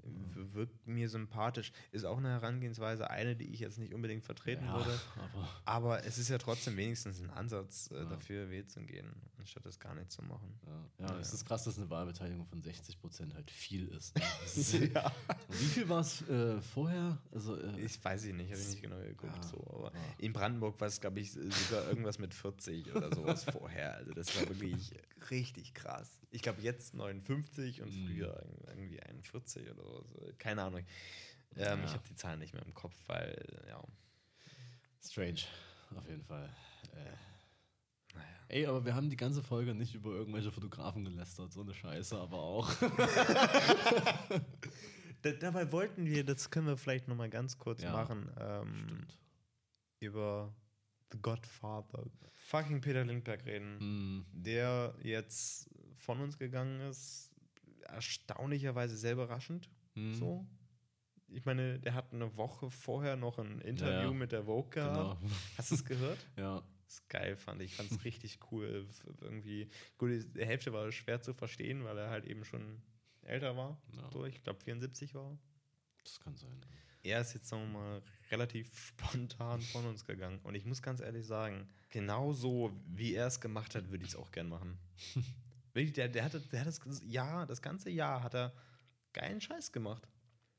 wirkt mir sympathisch, ist auch eine Herangehensweise, eine, die ich jetzt nicht unbedingt vertreten Ja, würde. aber Aber es ist ja trotzdem wenigstens ein Ansatz, äh, dafür wählen zu gehen, anstatt das gar nicht zu machen. Ja, es ist krass, dass eine Wahlbeteiligung von 60 Prozent halt viel ist. ne? Ist Wie viel war es äh, vorher? Also, äh, Ich weiß ich nicht, habe ich nicht genau geguckt. So, aber ja. in Brandenburg war es, glaube ich, sogar irgendwas mit 40 oder sowas vorher. Also das war wirklich richtig krass. Ich glaube jetzt 59 und Mhm. früher irgendwie 41 oder so. Keine Ahnung. Ähm, Ja. Ich habe die Zahlen nicht mehr im Kopf, weil, ja, strange, auf jeden Fall. Äh, naja. ey, aber wir haben die ganze Folge nicht über irgendwelche Fotografen gelästert, so eine Scheiße, aber auch. Da, dabei wollten wir, das können wir vielleicht nochmal ganz kurz Ja, machen, ähm, Stimmt. Über The Godfather. Fucking Peter Lindbergh reden. Hm, der jetzt von uns gegangen ist, erstaunlicherweise sehr überraschend. hm, So. Ich meine, der hat eine Woche vorher noch ein Interview Ja, mit der Vogue gehabt. Genau. Hast du es gehört? Ja, Das ist geil, fand ich. Ich fand es richtig cool. Irgendwie, gut, die Hälfte war schwer zu verstehen, weil er halt eben schon älter war. Ja. So, ich glaube 74 war. Das kann sein. Er ist jetzt, sagen wir mal, relativ spontan von uns gegangen. Und ich muss ganz ehrlich sagen, genau so, wie er es gemacht hat, würde ich es auch gern machen. Wirklich, der, der, hatte, der hat das Jahr, das ganze Jahr hat er geilen Scheiß gemacht.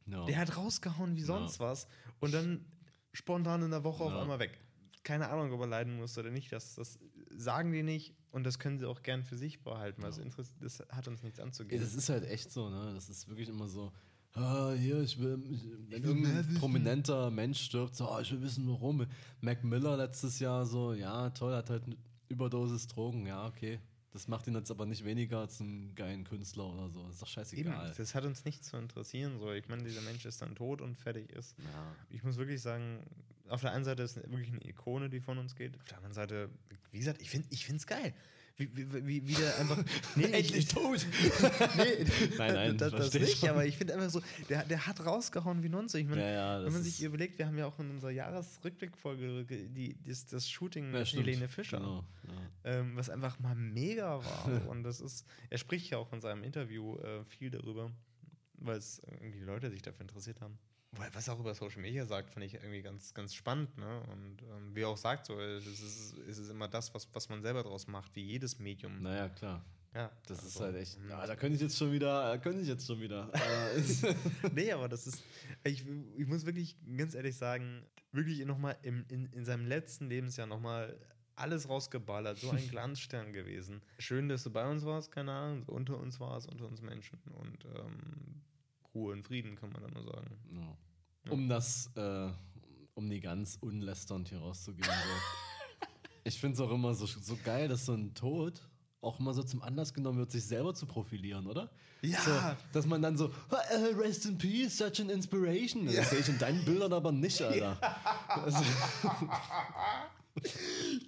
Ja. Der hat rausgehauen wie sonst was. Und dann spontan in der Woche auf Ja. einmal weg. Keine Ahnung, ob er leiden muss oder nicht. Das, das sagen die nicht und das können sie auch gern für sich behalten, interess- das hat uns nichts anzugehen. das ist halt echt so, ne? Das ist wirklich immer so. Ah, hier, ich will, ich, wenn will irgendein prominenter Mensch stirbt, so, ah, ich will wissen, warum. Mac Miller letztes Jahr so, ja, toll, hat halt eine Überdosis Drogen, ja, okay. Das macht ihn jetzt aber nicht weniger zum geilen Künstler oder so. Das ist doch Eben, scheißegal. das hat uns nicht zu interessieren. So. Ich meine, dieser Mensch ist dann tot und fertig ist. Ja. Ich muss wirklich sagen, auf der einen Seite ist wirklich eine Ikone, die von uns geht. Auf der anderen Seite, wie gesagt, ich finde es geil. Wie, wie, wie, wie der einfach. Nee, Endlich tot! nee, Nein, nein, das, das nicht, schon. aber ich finde einfach so, der, der hat rausgehauen wie Nonze. Ich meine, Ja, ja, wenn man sich überlegt, wir haben ja auch in unserer Jahresrückblickfolge die, das, das Shooting Ja, mit stimmt. Helene Fischer, Genau, ähm, was einfach mal mega war. Und das ist, er spricht ja auch in seinem Interview äh, viel darüber, weil es irgendwie Leute sich dafür interessiert haben. Weil was er auch über Social Media sagt, fand ich irgendwie ganz, ganz spannend. Ne? Und ähm, wie er auch sagt, so, es ist, es ist immer das, was, was man selber draus macht, wie jedes Medium. Naja, klar. Ja, Das ist also, halt echt. mm. Ja, da könnte ich jetzt schon wieder, da könnte ich jetzt schon wieder. Ist- nee, aber das ist, ich, ich muss wirklich ganz ehrlich sagen, wirklich nochmal in, in seinem letzten Lebensjahr nochmal alles rausgeballert, so ein Glanzstern gewesen. Schön, dass du bei uns warst, keine Ahnung, unter uns warst, unter uns Menschen und ähm, Ruhe und Frieden, kann man dann nur sagen. Ja. Um das, äh, um nie ganz unlästernd hier rauszugehen. So. ich finde es auch immer so, so geil, dass so ein Tod auch immer so zum Anlass genommen wird, sich selber zu profilieren, oder? Ja. So, dass man dann so, "Ah, äh, rest in peace, such an inspiration. Das sehe ich in deinen Bildern aber nicht, Alter. Also,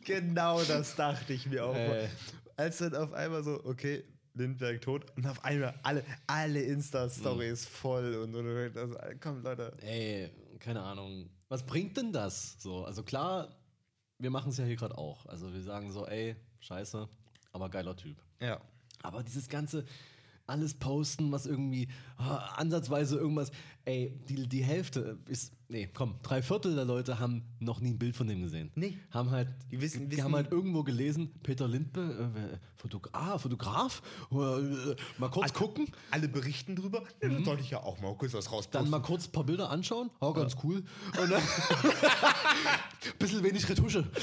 Genau das dachte ich mir auch. Ey. Als dann auf einmal so, okay, Lindbergh tot und auf einmal alle, alle Insta-Stories voll und, und, und also, komm Leute. ey, keine Ahnung. Was bringt denn das? So, also klar, wir machen es ja hier gerade auch. Also wir sagen so, ey, scheiße, aber geiler Typ. Ja. Aber dieses ganze alles posten, was irgendwie ah, ansatzweise irgendwas, ey, die, die Hälfte ist, nee, komm, drei Viertel der Leute haben noch nie ein Bild von dem gesehen. Nee. Haben halt, Die wissen- die wissen- haben halt irgendwo gelesen, Peter Lindbe, äh, Fotog ah, Fotograf, äh, mal kurz gucken, Alle berichten drüber. Ja, dann sollte ich ja auch mal kurz was rausposten. dann mal kurz ein paar Bilder anschauen, oh, ganz cool. Und dann bisschen wenig Retusche.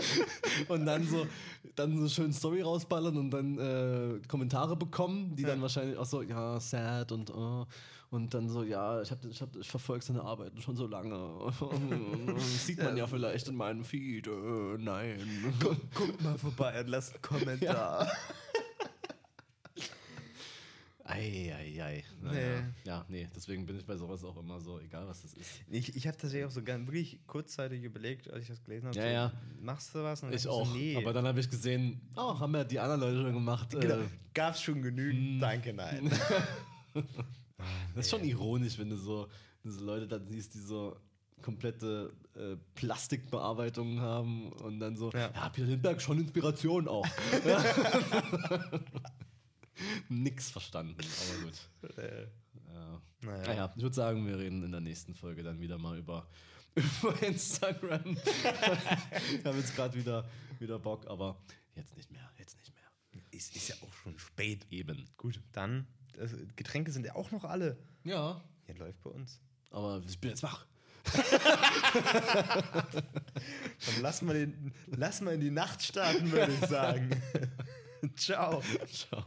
und dann so, dann so schön Story rausballern und dann äh, Kommentare bekommen, die dann wahrscheinlich auch so, ja, sad und oh, und dann so, ja, ich, hab, ich, hab, ich verfolge seine Arbeiten schon so lange. Sieht man ja vielleicht in meinem Feed. Äh, nein. Guckt mal vorbei und lasst einen Kommentar. Eieiei. Naja. Ja, nee, deswegen bin ich bei sowas auch immer so, egal was das ist. Ich, ich habe tatsächlich auch so ganz, wirklich kurzzeitig überlegt, als ich das gelesen habe. Ja, so, ja. Machst du was? Und Ich auch. So, nee. Aber dann habe ich gesehen, oh, haben ja die anderen Leute schon gemacht. genau. Äh, Gab's schon genügend? Danke, nein. das ist schon ironisch, wenn du so, wenn du so Leute dann siehst, die so komplette äh, Plastikbearbeitungen haben und dann so, Ja. ja, Peter Lindbergh, schon Inspiration auch. Nix verstanden, aber gut. äh, Ja. naja. Naja, ich würde sagen, wir reden in der nächsten Folge dann wieder mal über, über Instagram. ich habe jetzt gerade wieder, wieder Bock, aber jetzt nicht mehr, jetzt nicht mehr. Es ist ja auch schon spät. Eben. Gut, dann, also, Getränke sind ja auch noch alle. Ja, Hier läuft bei uns. aber ich bin jetzt wach. Dann lass mal, den, lass mal in die Nacht starten, würde ich sagen. Ciao. Ciao.